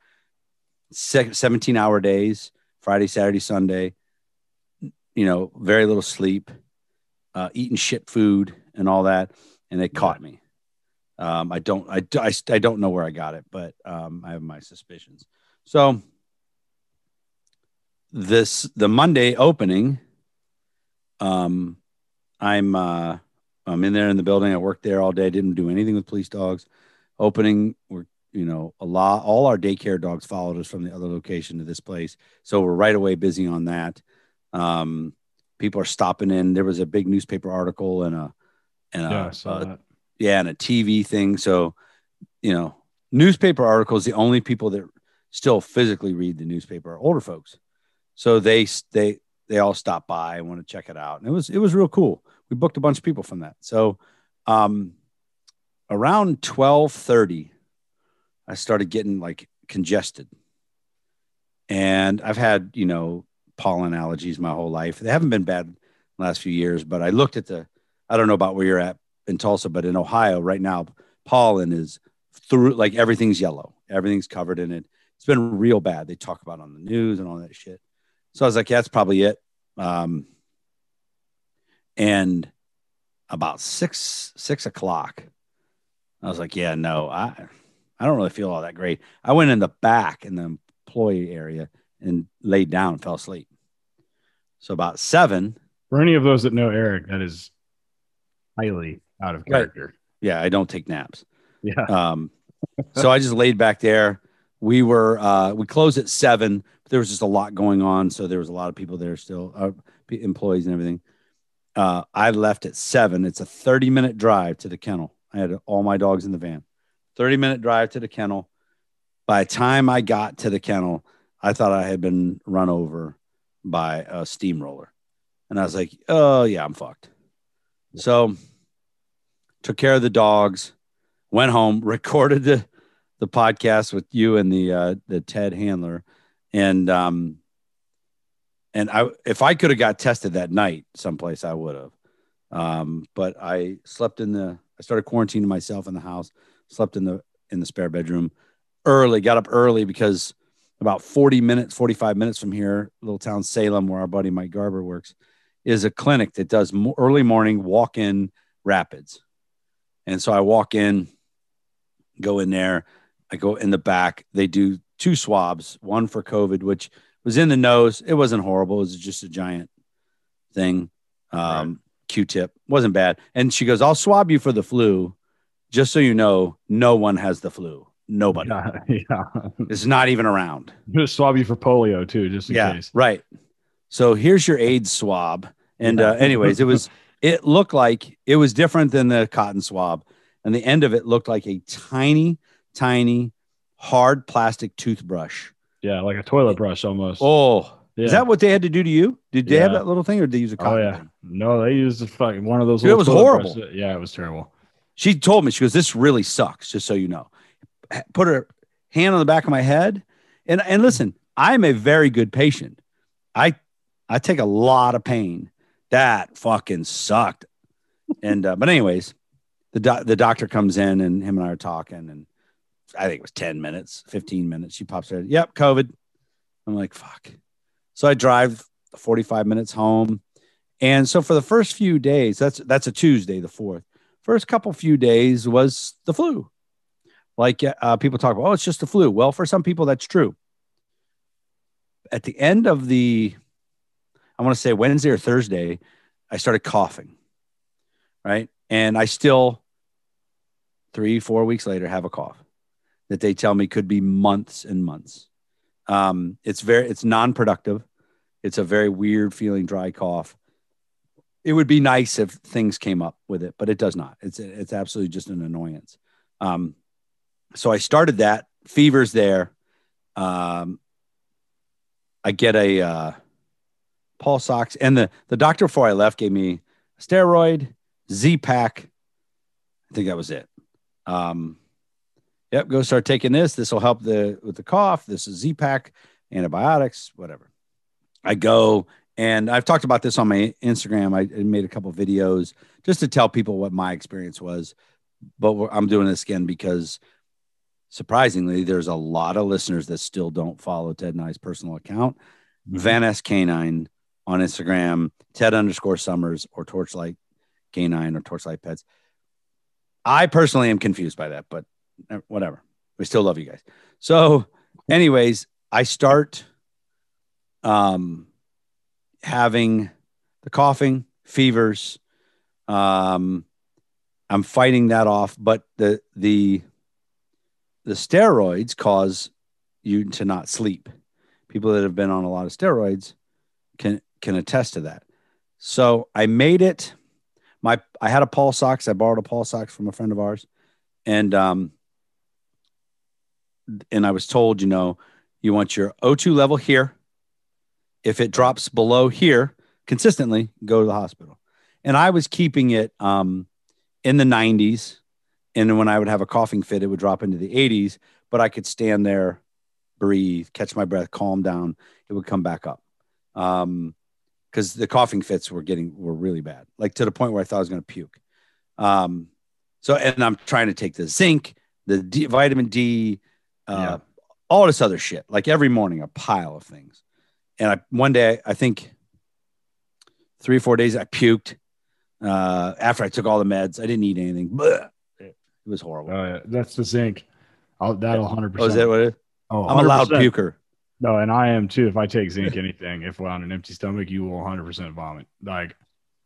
C: se- 17 hour days, Friday, Saturday, Sunday, you know, very little sleep, uh, eating shit food and all that. And they caught me. Um, I don't, I, I, I don't know where I got it, but um, I have my suspicions. So this the Monday opening, um, I'm uh, I'm in there in the building. I worked there all day. Didn't do anything with police dogs. Opening, we're you know a lot. All our daycare dogs followed us from the other location to this place, so we're right away busy on that. Um, people are stopping in. There was a big newspaper article and a and a,
B: yeah, I saw
C: a-
B: that.
C: yeah, and a TV thing. So, you know, newspaper articles, the only people that still physically read the newspaper are older folks. So they they they all stop by and want to check it out. And it was it was real cool. We booked a bunch of people from that. So um around 1230, I started getting like congested. And I've had, you know, pollen allergies my whole life. They haven't been bad last few years, but I looked at the I don't know about where you're at in Tulsa, but in Ohio right now, pollen is through like everything's yellow, everything's covered in it. It's been real bad. They talk about on the news and all that shit. So I was like, yeah, that's probably it. Um, and about six six o'clock, I was like, yeah, no, I I don't really feel all that great. I went in the back in the employee area and laid down and fell asleep. So about seven,
B: For any of those that know Eric, that is highly out of
C: Right.
B: character.
C: yeah, I don't take naps.
B: Yeah.
C: Um, so I just laid back there. We were uh, we closed at seven. But there was just a lot going on, so there was a lot of people there still, uh, employees and everything. Uh, I left at seven. It's a thirty minute drive to the kennel. I had all my dogs in the van. Thirty minute drive to the kennel. By the time I got to the kennel, I thought I had been run over by a steamroller, and I was like, "Oh yeah, I'm fucked." So took care of the dogs went home, recorded the the podcast with you and the uh, the Ted Handler, and um, and I if I could have got tested that night someplace, I would have. Um, but I slept in the I started quarantining myself in the house, slept in the in the spare bedroom early, got up early because about 40 minutes, 45 minutes from here, little town Salem, where our buddy Mike Garber works, is a clinic that does mo- early morning walk in rapids. And so I walk in, go in there. I go in the back. They do two swabs, one for COVID, which was in the nose. It wasn't horrible. It was just a giant thing. Um, Q-tip wasn't bad. And she goes, "I'll swab you for the flu, just so you know, no one has the flu. Nobody.
B: Yeah. Yeah.
C: It's not even around.
B: I'm gonna swab you for polio too, just in
C: yeah,
B: case.
C: right. So here's your AIDS swab. And uh, anyways, it was it looked like it was different than the cotton swab, and the end of it looked like a tiny, tiny, hard plastic toothbrush.
B: Yeah, like a toilet brush almost.
C: Oh,
B: yeah.
C: is that what they had to do to you? Did they have that little thing, or did they use a
B: Oh yeah.
C: thing?
B: No, they used a fucking one of those.
C: Dude, it was horrible.
B: brushes. Yeah, it was terrible.
C: She told me she goes, "This really sucks." Just so you know, put her hand on the back of my head, and and listen, I'm a very good patient. I I take a lot of pain. That fucking sucked. And uh, but anyways, the doc the doctor comes in and him and I are talking, and I think it was ten minutes, fifteen minutes. She pops her, "Yep, COVID." I'm like, "Fuck." So I drive 45 minutes home, and so for the first few days, that's that's a Tuesday, the fourth first couple few days was the flu Like uh, people talk about, oh, it's just the flu. Well, for some people, that's true. At the end of the, I want to say Wednesday or Thursday, I started coughing, right? And I still, three, four weeks later, have a cough that they tell me could be months and months. Um, it's very, it's non-productive. It's a very weird feeling dry cough. It would be nice if things came up with it, but it does not. It's it's absolutely just an annoyance. Um, so I started that. Fever's there. Um, I get a uh, pulse ox, and the the doctor before I left gave me steroid, Z pack. I think that was it. Um, yep, go start taking this. This will help the with the cough. This is Z pack, antibiotics, whatever. I go and I've talked about this on my Instagram. I made a couple videos just to tell people what my experience was. But I'm doing this again because surprisingly, there's a lot of listeners that still don't follow Ted and I's personal account. Mm-hmm. Van S Canine on Instagram, Ted underscore Summers or Torchlight Canine or Torchlight Pets. I personally am confused by that, but whatever. We still love you guys. So, anyways, I start um, having the coughing, fevers. Um, I'm fighting that off, but the the the steroids cause you to not sleep. People that have been on a lot of steroids can can attest to that. So I made it. My I had a pulse ox. I borrowed a pulse ox from a friend of ours, and um, and I was told, you know, you want your O2 level here. If it drops below here consistently, go to the hospital. And I was keeping it um, in the 90s. And when I would have a coughing fit, it would drop into the 80s, but I could stand there, breathe, catch my breath, calm down. It would come back up. Um, because the coughing fits were getting were really bad, like to the point where I thought I was going to puke. Um, so and I'm trying to take the zinc, the D, vitamin D, uh, yeah. all this other shit, like every morning, a pile of things. And I one day, I think three or four days, I puked. Uh, after I took all the meds, I didn't eat anything. It was horrible.
B: Oh, yeah. That's the zinc. I'll, that'll hundred percent.
C: Oh, is that what it is? Oh, I'm a loud puker.
B: No, and I am too. If I take zinc, anything, if we're on an empty stomach, you will 100% vomit. Like,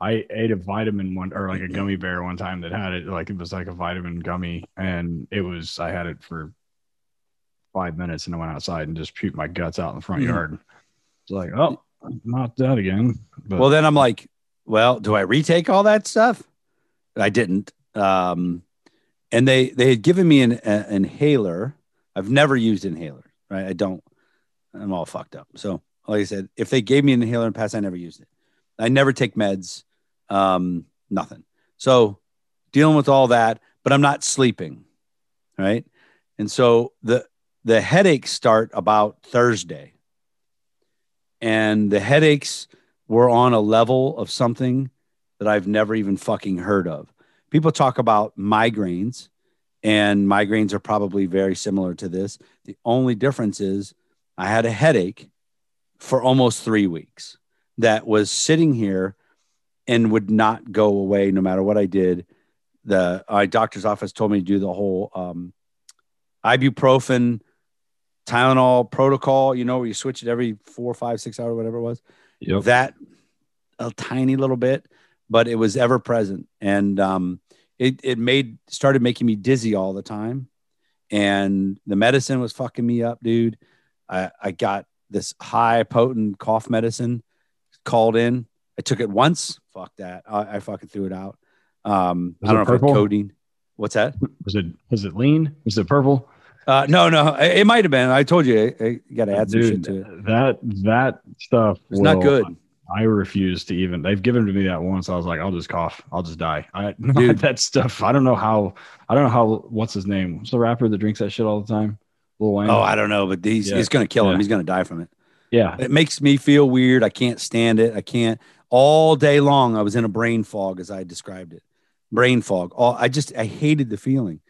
B: I ate a vitamin one or like a gummy bear one time that had it, like it was like a vitamin gummy, and it was I had it for five minutes, and I went outside and just puked my guts out in the front mm-hmm. yard. It's like, oh, not that again.
C: But, well, then I'm like, well, do I retake all that stuff? I didn't. Um, and they they had given me an inhaler. I've never used inhaler, right? I don't. I'm all fucked up. So, like I said, if they gave me an inhaler in the past, I never used it. I never take meds, um, nothing. So, dealing with all that, but I'm not sleeping, right? And so the the headaches start about Thursday, and the headaches were on a level of something that I've never even fucking heard of. People talk about migraines, and migraines are probably very similar to this. The only difference is I had a headache for almost three weeks that was sitting here and would not go away no matter what I did. The my doctor's office told me to do the whole um, ibuprofen, Tylenol protocol. You know where you switch it every four, five, six hours, whatever it was. Yep. That a tiny little bit, but it was ever present, and um, it it made started making me dizzy all the time, and the medicine was fucking me up, dude. I, I got this high potent cough medicine called in. I took it once. Fuck that. I, I fucking threw it out. Um, I don't know purple? if it's codeine. What's that?
B: Was it was it lean? Was it purple?
C: Uh, no, no, it, might have been. I told you, I, got to add Dude, some shit to
B: it. That that stuff
C: it's will, not good.
B: I refuse to even. They've given to me that once. I was like, I'll just cough. I'll just die. I Dude. that stuff. I don't know how. I don't know how. What's his name? What's the rapper that drinks that shit all the time?
C: Lil Wayne. Oh, I don't know, but he's yeah. he's gonna kill him. Yeah. He's gonna die from it.
B: Yeah,
C: it makes me feel weird. I can't stand it. I can't. All day long, I was in a brain fog, as I described it. Brain fog. All I just I hated the feeling.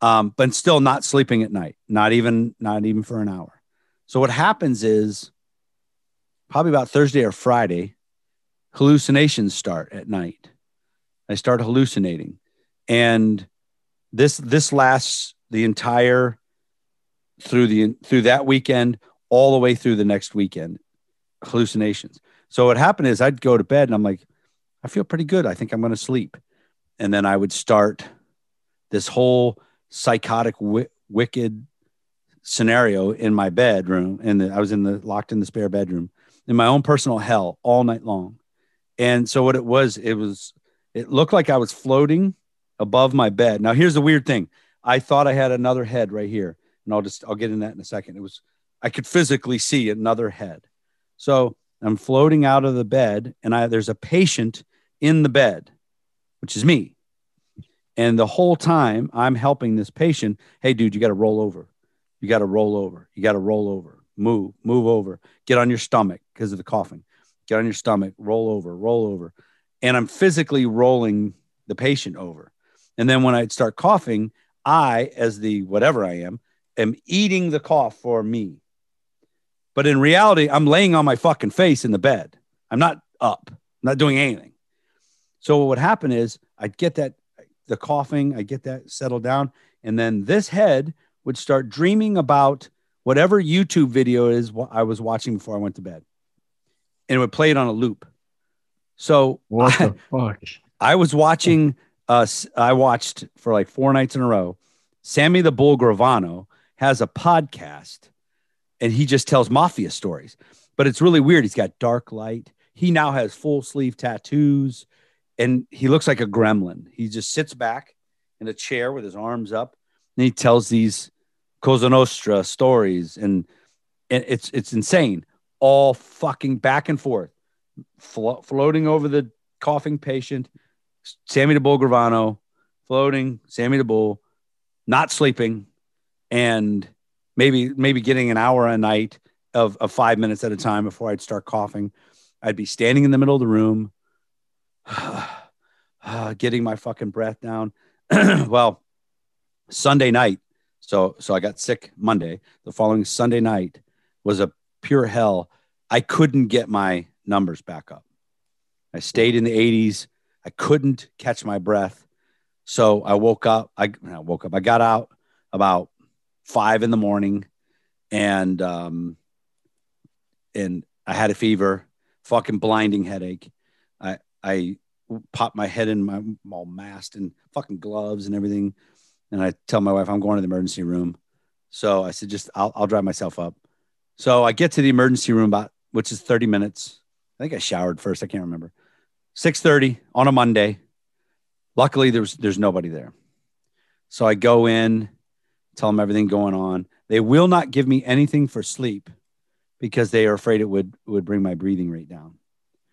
C: Um, but still not sleeping at night. Not even not even for an hour. So what happens is probably about Thursday or Friday, hallucinations start at night. I start hallucinating, and this this lasts the entire through the through that weekend all the way through the next weekend hallucinations so what happened is i'd go to bed and i'm like i feel pretty good i think i'm going to sleep and then i would start this whole psychotic wi- wicked scenario in my bedroom and i was in the locked in the spare bedroom in my own personal hell all night long. And so what it was it was it looked like i was floating above my bed. Now here's the weird thing. I thought i had another head right here and i'll just i'll get in that in a second. It was i could physically see another head. So i'm floating out of the bed and i there's a patient in the bed which is me and the whole time I'm helping this patient, hey, dude, you got to roll over. You got to roll over. You got to roll over. Move, move over. Get on your stomach because of the coughing. Get on your stomach, roll over, roll over. And I'm physically rolling the patient over. And then when I start coughing, I, as the whatever I am, am eating the cough for me. But in reality, I'm laying on my fucking face in the bed. I'm not up, I'm not doing anything. So what would happen is I'd get that the coughing, I get that settled down. And then this head would start dreaming about whatever YouTube video is what I was watching before I went to bed. And it would play it on a loop. So
B: What
C: I,
B: the fuck?
C: I was watching uh I watched for like four nights in a row. Sammy the Bull Gravano has a podcast and he just tells mafia stories. But it's really weird. He's got dark light. He now has full sleeve tattoos and he looks like a gremlin. He just sits back in a chair with his arms up, and he tells these Cosa Nostra stories, and, and it's it's insane. All fucking back and forth, flo- floating over the coughing patient, Sammy the Bull Gravano, floating, Sammy the Bull, not sleeping, and maybe maybe getting an hour a night of, of five minutes at a time before I'd start coughing. I'd be standing in the middle of the room getting my fucking breath down. well, Sunday night, so so I got sick Monday. The following Sunday night was a pure hell. I couldn't get my numbers back up. I stayed in the 80s. I couldn't catch my breath. So I woke up. I, I woke up. I got out about five in the morning, and um, and I had a fever, fucking blinding headache. I pop my head in my all masked and fucking gloves and everything. And I tell my wife I'm going to the emergency room. So I said, just I'll, I'll drive myself up. So I get to the emergency room about which is 30 minutes. I think I showered first. I can't remember. 6:30 on a Monday. Luckily, there's there's nobody there. So I go in, tell them everything going on. They will not give me anything for sleep because they are afraid it would would bring my breathing rate down.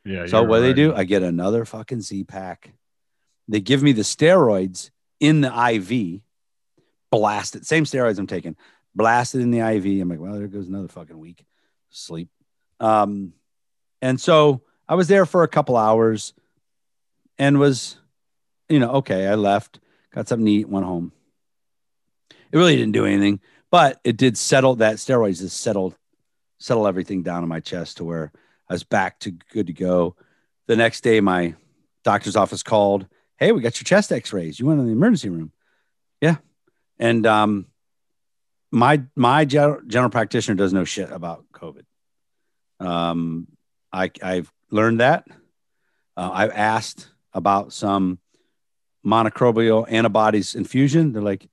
B: Yeah.
C: So what they do, I get another fucking Z pack. They give me the steroids in the IV, blast it. Same steroids I'm taking, blast it in the IV. I'm like, well, there goes another fucking week sleep. Um, and so I was there for a couple hours and was, you know, okay. I left, got something to eat, went home. It really didn't do anything, but it did settle that steroids just settled, settle everything down in my chest to where I was back to good to go. The next day, my doctor's office called. Hey, we got your chest X-rays. You went in the emergency room. Yeah, and um, my my general, general practitioner does know shit about COVID. Um, I I've learned that. Uh, I've asked about some monocrobial antibodies infusion. They're like,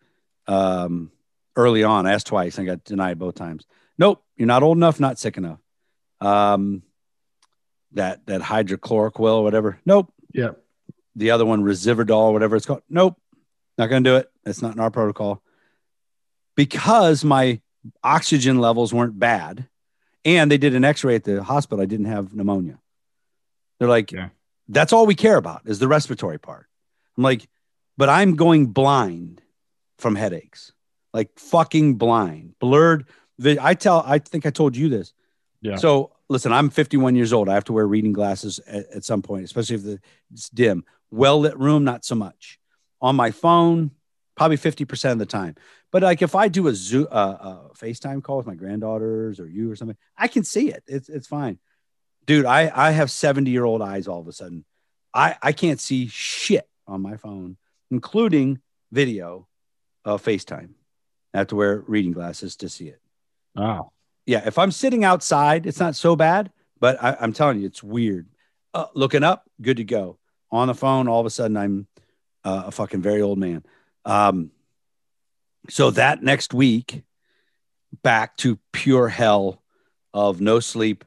C: um, early on, I asked twice I got denied both times. Nope, you're not old enough, not sick enough. Um, that that hydrochloroquine or whatever. Nope.
B: Yeah.
C: The other one, Resiverdol, whatever it's called. Nope. Not going to do it. It's not in our protocol. Because my oxygen levels weren't bad, and they did an X-ray at the hospital. I didn't have pneumonia. They're like,
B: Yeah.
C: that's all we care about is the respiratory part. I'm like, but I'm going blind from headaches, like fucking blind, blurred. I tell, I think I told you this.
B: Yeah.
C: So listen, I'm 51 years old. I have to wear reading glasses at, at some point, especially if the, it's dim. Well lit room, not so much. On my phone, probably 50% of the time. But like if I do a Zoom, uh, uh, FaceTime call with my granddaughters or you or something, I can see it. It's it's fine, dude. I I have 70 year old eyes. All of a sudden, I I can't see shit on my phone, including video of FaceTime. I have to wear reading glasses to see it.
B: Oh,
C: Yeah, if I'm sitting outside, it's not so bad, but I, I'm telling you, it's weird. Uh, looking up, good to go. On the phone, all of a sudden, I'm uh, a fucking very old man. Um, so that next week, back to pure hell of no sleep.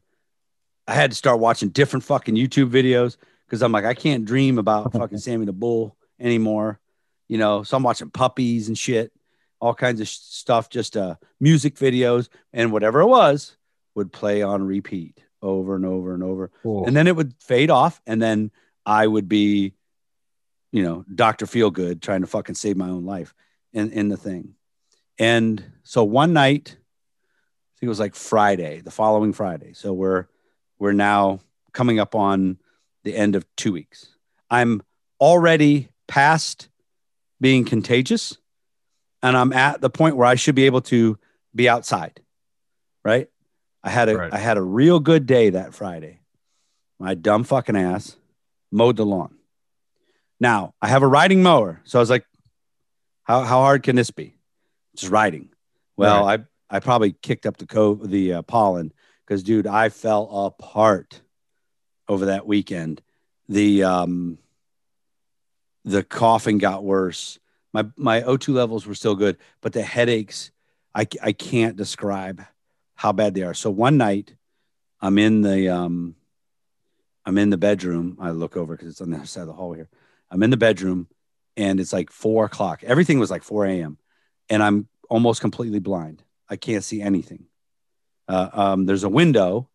C: I had to start watching different fucking YouTube videos because I'm like, I can't dream about fucking Sammy the Bull anymore. You know, so I'm watching puppies and shit, all kinds of stuff, just uh, music videos and whatever it was would play on repeat over and over and over.
B: cool.
C: And then it would fade off. And then I would be, you know, Dr. Feelgood trying to fucking save my own life in, in the thing. And so one night, I think it was like Friday, the following Friday. So we're we're now coming up on the end of two weeks. I'm already past being contagious, and I'm at the point where I should be able to be outside. Right? I had a I
B: Right.
C: had a real good day that Friday. My dumb fucking ass mowed the lawn. Now I have a riding mower, so I was like, "How how hard can this be?" Just riding. Well, I I probably kicked up the co the uh, pollen because, dude, I fell apart over that weekend. The um the coughing got worse. My my O2 levels were still good, but the headaches, I I can't describe how bad they are. So one night, I'm in the um I'm in the bedroom. I look over because it's on the other side of the hall here. I'm in the bedroom and it's like four o'clock. Everything was like 4 a.m. and I'm almost completely blind. I can't see anything. Uh, um, there's a window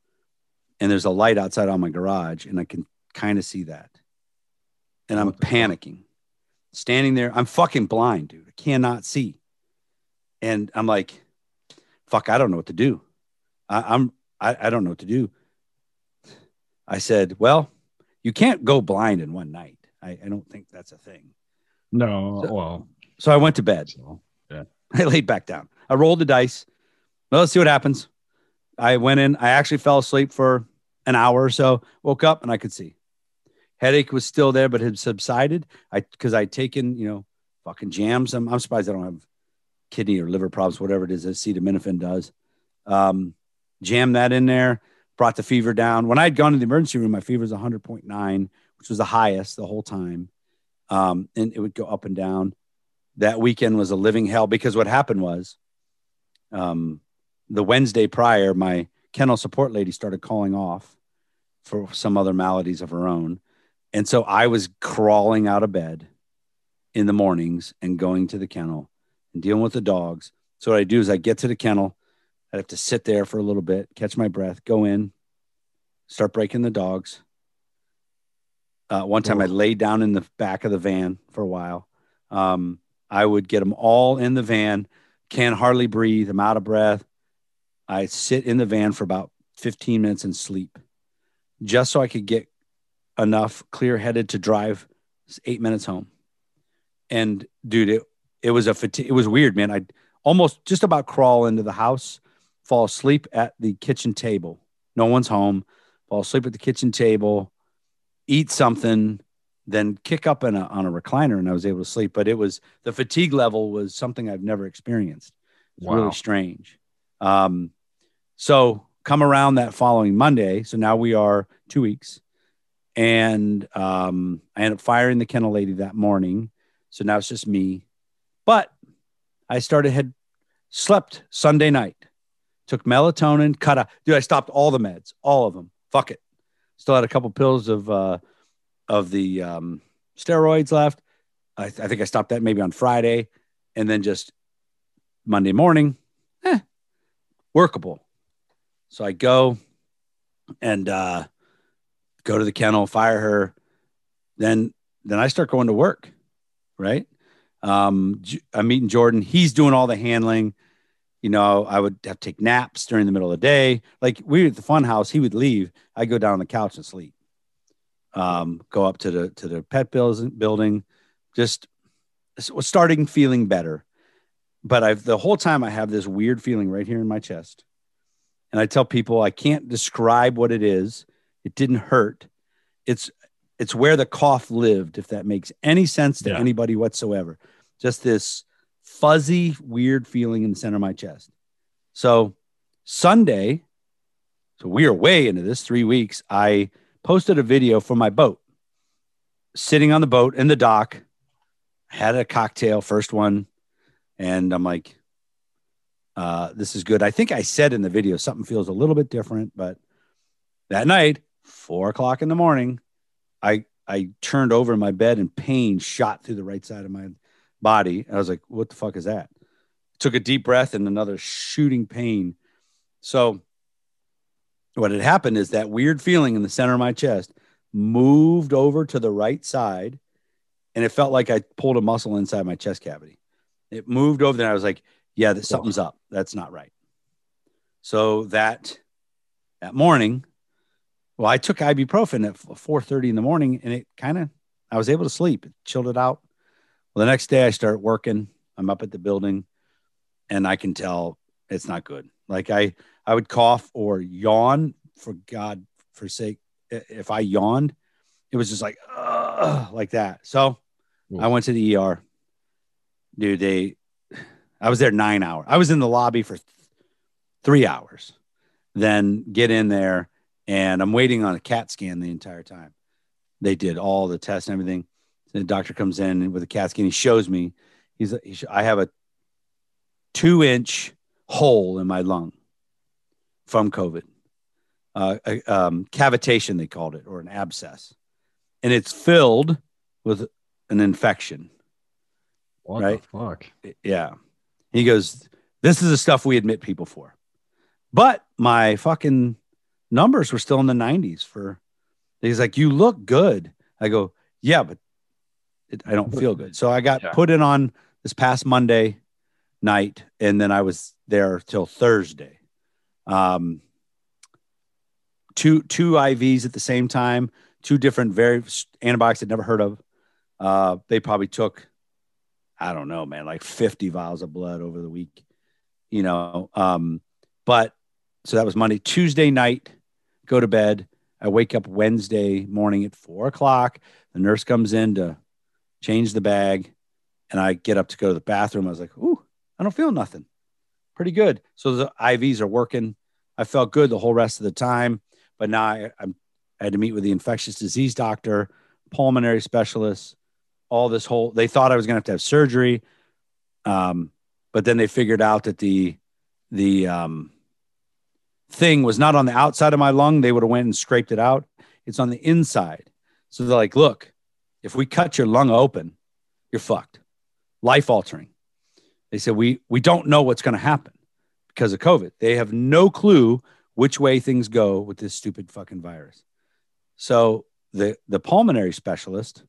C: and there's a light outside on my garage, and I can kind of see that. And I'm panicking, standing there. I'm fucking blind, dude. I cannot see. And I'm like, fuck, I don't know what to do. I, I'm, I, I don't know what to do. I said, well, you can't go blind in one night. I, I don't think that's a thing.
B: no,
C: So-
B: well,
C: So I went to bed.
B: so,
C: I laid back down. I rolled the dice. Well, let's see what happens. I went in. I actually fell asleep for an hour or so. Woke up and I could see. Headache was still there, but had subsided. I because I'd taken you know fucking jams. I'm, I'm surprised I don't have kidney or liver problems, whatever it is acetaminophen does. Um, jammed that in there. Brought the fever down. When I had gone to the emergency room, my fever was 100.9, which was the highest the whole time, um, and it would go up and down that weekend was a living hell because what happened was um, the Wednesday prior, my kennel support lady started calling off for some other maladies of her own. And so I was crawling out of bed in the mornings and going to the kennel and dealing with the dogs. So what I do is I get to the kennel, I have to sit there for a little bit, catch my breath, go in, start breaking the dogs. Uh, one time I laid down in the back of the van for a while. Um, I would get them all in the van, can hardly breathe, I'm out of breath. I sit in the van for about 15 minutes and sleep just so I could get enough clear headed to drive eight minutes home. And dude, it, it was a fatigue. It was weird, man. I'd almost just about crawl into the house, fall asleep at the kitchen table. No one's home. Fall asleep at the kitchen table, eat something, then kick up in a, on a recliner, and I was able to sleep. But it was the fatigue level was something I've never experienced. It's
B: Wow.
C: really strange. Um, so come around that following Monday. So now we are two weeks, and um, I ended up firing the kennel lady that morning. So now it's just me. But I started had slept Sunday night, took melatonin, cut out. Dude, I stopped all the meds, all of them. Fuck it. Still had a couple pills of uh, of the um, steroids left. I, I think I stopped that maybe on Friday, and then just Monday morning, eh, workable. So I go and uh, go to the kennel, fire her. Then then I start going to work, right? Um, I'm meeting Jordan. He's doing all the handling. You know, I would have to take naps during the middle of the day. Like we were at the fun house, he would leave. I go down on the couch and sleep. Um, go up to the to the pet building, just starting feeling better. But I've the whole time I have this weird feeling right here in my chest. And I tell people I can't describe what it is. It didn't hurt. It's it's where the cough lived, if that makes any sense to
B: Yeah.
C: anybody whatsoever. Just this fuzzy, weird feeling in the center of my chest. So Sunday, so we are way into this three weeks. I posted a video from my boat, sitting on the boat in the dock, had a cocktail, first one, and I'm like, uh, this is good. I think I said in the video something feels a little bit different, but that night, four o'clock in the morning, I I turned over in my bed and pain shot through the right side of my body. I was like, what the fuck is that? Took a deep breath and another shooting pain. So what had happened is that weird feeling in the center of my chest moved over to the right side and it felt like I pulled a muscle inside my chest cavity. It moved over there. I was like, yeah, that something's up. That's not right. So that that morning, well, I took ibuprofen at 4:30 in the morning and it kind of I was able to sleep. It chilled it out. Well, the next day I start working. I'm up at the building and I can tell it's not good. Like I I would cough or yawn for God for sake. If I yawned, it was just like like that. So I went to the ER. Dude, they I was there 9 hours. I was in the lobby for th- 3 hours. Then get in there and I'm waiting on a CAT scan the entire time. They did all the tests and everything. The doctor comes in with a CAT scan. He shows me. He's he sh- I have a two inch hole in my lung from COVID, uh, a, um, cavitation they called it, or an abscess, and it's filled with an infection.
B: What
C: Right.
B: the fuck?
C: Yeah. He goes, This is the stuff we admit people for. But my fucking numbers were still in the 90s for, he's like, You look good. I go, Yeah, but it, I don't feel good. So I got
B: Yeah.
C: put in on this past Monday night, and then I was there till Thursday. Um, two two IVs at the same time, two different very antibiotics I'd never heard of. Uh, they probably took I don't know, man, like 50 vials of blood over the week, you know. Um, but so that was Monday, Tuesday night, go to bed. I wake up Wednesday morning at four o'clock. The nurse comes in to change the bag, and I get up to go to the bathroom. I was like, Ooh, I don't feel nothing. Pretty good. So the IVs are working. I felt good the whole rest of the time, but now I, I'm, I had to meet with the infectious disease doctor, pulmonary specialist, all this whole they thought I was gonna have to have surgery. Um, but then they figured out that the the um thing was not on the outside of my lung. They would have went and scraped it out. It's on the inside. So they're like, look, if we cut your lung open, you're fucked. Life altering. They said we we don't know what's gonna happen because of COVID. They have no clue which way things go with this stupid fucking virus. So the the pulmonary specialist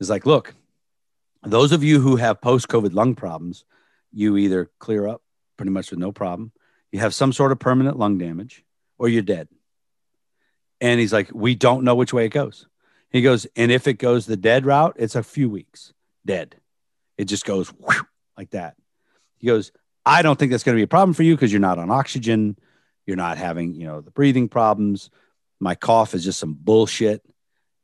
C: is like, look, those of you who have post COVID lung problems, you either clear up pretty much with no problem, you have some sort of permanent lung damage, or you're dead. And he's like, we don't know which way it goes. He goes, and if it goes the dead route, it's a few weeks dead. It just goes whew, like that. He goes, I don't think that's going to be a problem for you because you're not on oxygen. You're not having, you know, the breathing problems. My cough is just some bullshit.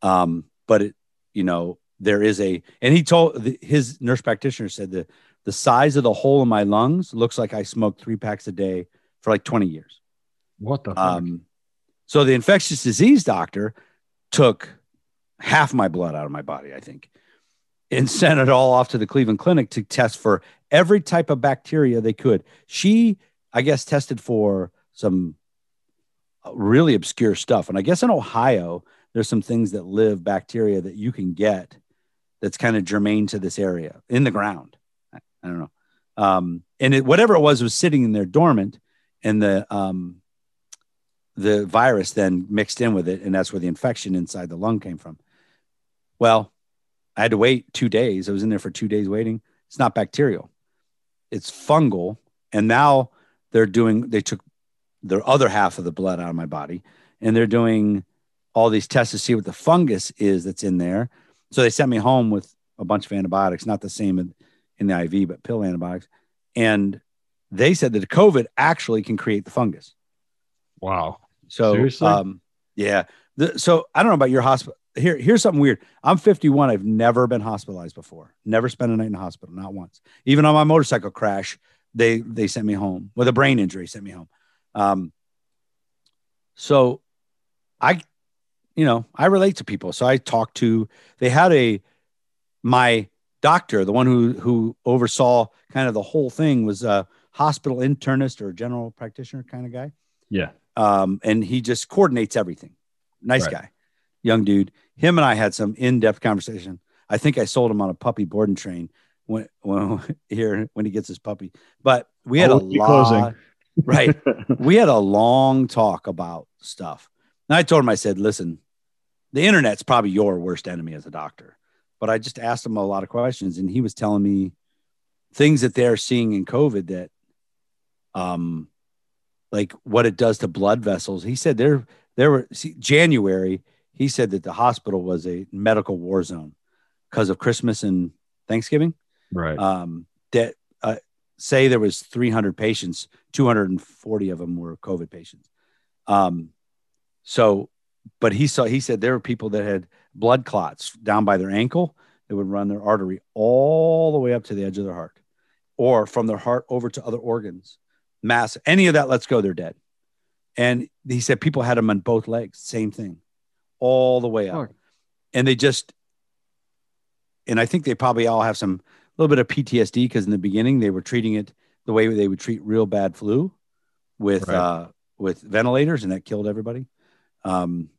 C: Um, but it, you know, there is a, and he told his nurse practitioner said the the size of the hole in my lungs looks like I smoked three packs a day for like 20 years.
B: What the fuck?
C: Um, so the infectious disease doctor took half my blood out of my body, I think, and sent it all off to the Cleveland Clinic to test for every type of bacteria they could. She, I guess, tested for some uh, really obscure stuff. And I guess in Ohio, there's some things that live bacteria that you can get that's kind of germane to this area in the ground. I, I don't know. Um, and it, whatever it was was sitting in there dormant, and the um, the virus then mixed in with it, and that's where the infection inside the lung came from. Well, I had to wait two days. I was in there for two days waiting. It's not bacterial, it's fungal. And now they're doing, they took the other half of the blood out of my body and they're doing all these tests to see what the fungus is that's in there. So they sent me home with a bunch of antibiotics, not the same in, in the IV, but pill antibiotics. And they said that the COVID actually can create the fungus.
B: wow.
C: So,
B: Seriously?
C: um, yeah, The, so I don't know about your hospital. Here, here's something weird. I'm 51. I've never been hospitalized before. Never spent a night in the hospital, not once. Even on my motorcycle crash, they they sent me home with a brain injury. Sent me home. Um, so, I, you know, I relate to people. So I talked to. They had a my doctor, the one who who oversaw kind of the whole thing, was a hospital internist or general practitioner kind of guy.
B: Yeah.
C: Um, and he just coordinates everything. Nice
B: Right.
C: guy, young dude. Him and I had some in-depth conversation. I think I sold him on a puppy boarding train when, when here when he gets his puppy. But we had a lot,
B: closing.
C: right? we had a long talk about stuff. And I told him, I said, listen, the internet's probably your worst enemy as a doctor. But I just asked him a lot of questions, and he was telling me things that they're seeing in COVID that, um, like what it does to blood vessels. He said there, there were see, January. He said that the hospital was a medical war zone because of Christmas and Thanksgiving
B: right.
C: um, that uh, say there was 300 patients 240 of them were covid patients um, so but he saw he said there were people that had blood clots down by their ankle that would run their artery all the way up to the edge of their heart or from their heart over to other organs mass any of that let's go they're dead and he said people had them on both legs same thing all the way up
B: Fuck.
C: and they just and i think they probably all have some a little bit of PTSD because in the beginning they were treating it the way they would treat real bad flu with
B: Right.
C: uh, with ventilators, and that killed everybody. Um,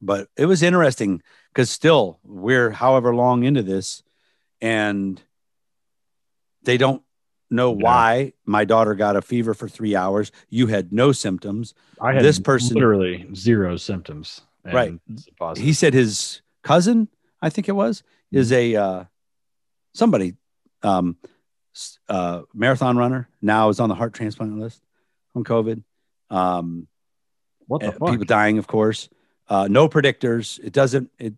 C: but it was interesting because still we're however long into this, and they don't know
B: Yeah.
C: why my daughter got a fever for three hours. You had no symptoms.
B: I had
C: this person-
B: literally zero symptoms. and
C: Right. he said his cousin, I think it was, is a uh, somebody um, uh, marathon runner. Now is on the heart transplant list from COVID. Um,
B: what the
C: uh,
B: fuck?
C: people dying, of course. Uh, no predictors. It doesn't. It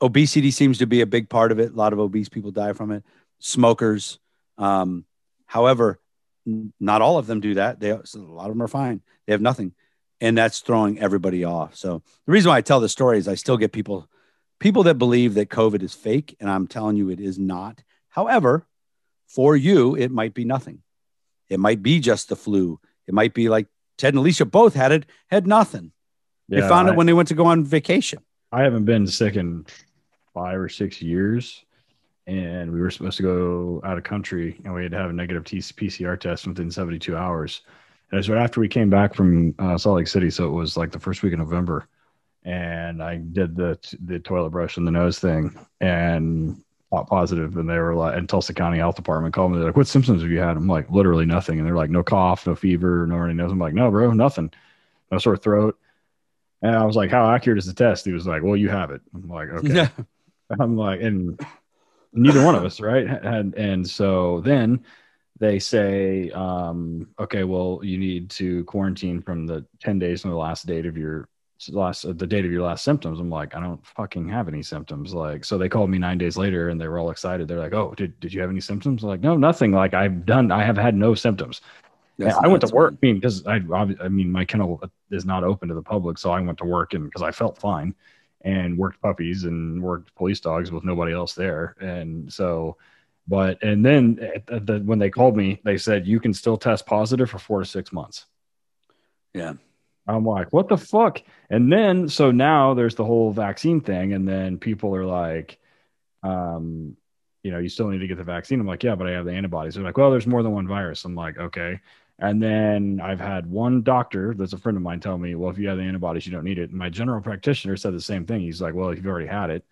C: obesity seems to be a big part of it. A lot of obese people die from it. Smokers. Um, however, not all of them do that. They so a lot of them are fine. They have nothing, and that's throwing everybody off. So the reason why I tell the story is I still get people people that believe that COVID is fake, and I'm telling you it is not. However, for you, it might be nothing. It might be just the flu. It might be like Ted and Alicia both had it, had nothing. They found
B: I,
C: it when they went to go on vacation.
B: I haven't been sick in five or six years. And we were supposed to go out of country and we had to have a negative T- PCR test within 72 hours. And it was right after we came back from uh, Salt Lake City. So it was like the first week of November. And I did the, the toilet brush and the nose thing and pot positive. And they were like, and Tulsa County Health Department called me. They're like, what symptoms have you had? I'm like, literally nothing. And they're like, no cough, no fever, no runny nose. I'm like, no, bro, nothing. No sore throat. And I was like, how accurate is the test? He was like, well, you have it. I'm like, okay. I'm like, and neither one of us, right? And and so then they say, um, okay, well, you need to quarantine from the 10 days from the last date of your last the date of your last symptoms. I'm like, I don't fucking have any symptoms. Like, so they called me nine days later and they were all excited. They're like, Oh, did, did you have any symptoms? I'm like, no, nothing. Like I've done, I have had no symptoms. I went to work. I mean, because I, I mean, my kennel is not open to the public, so I went to work and because I felt fine, and worked puppies and worked police dogs with nobody else there, and so, but and then the, when they called me, they said you can still test positive for four to six months.
C: Yeah.
B: I'm like, what the fuck? And then so now there's the whole vaccine thing, and then people are like, um, you know, you still need to get the vaccine. I'm like, yeah, but I have the antibodies. They're like, well, there's more than one virus. I'm like, okay. And then I've had one doctor that's a friend of mine tell me, well, if you have the antibodies, you don't need it. And my general practitioner said the same thing. He's like, well, if you've already had it,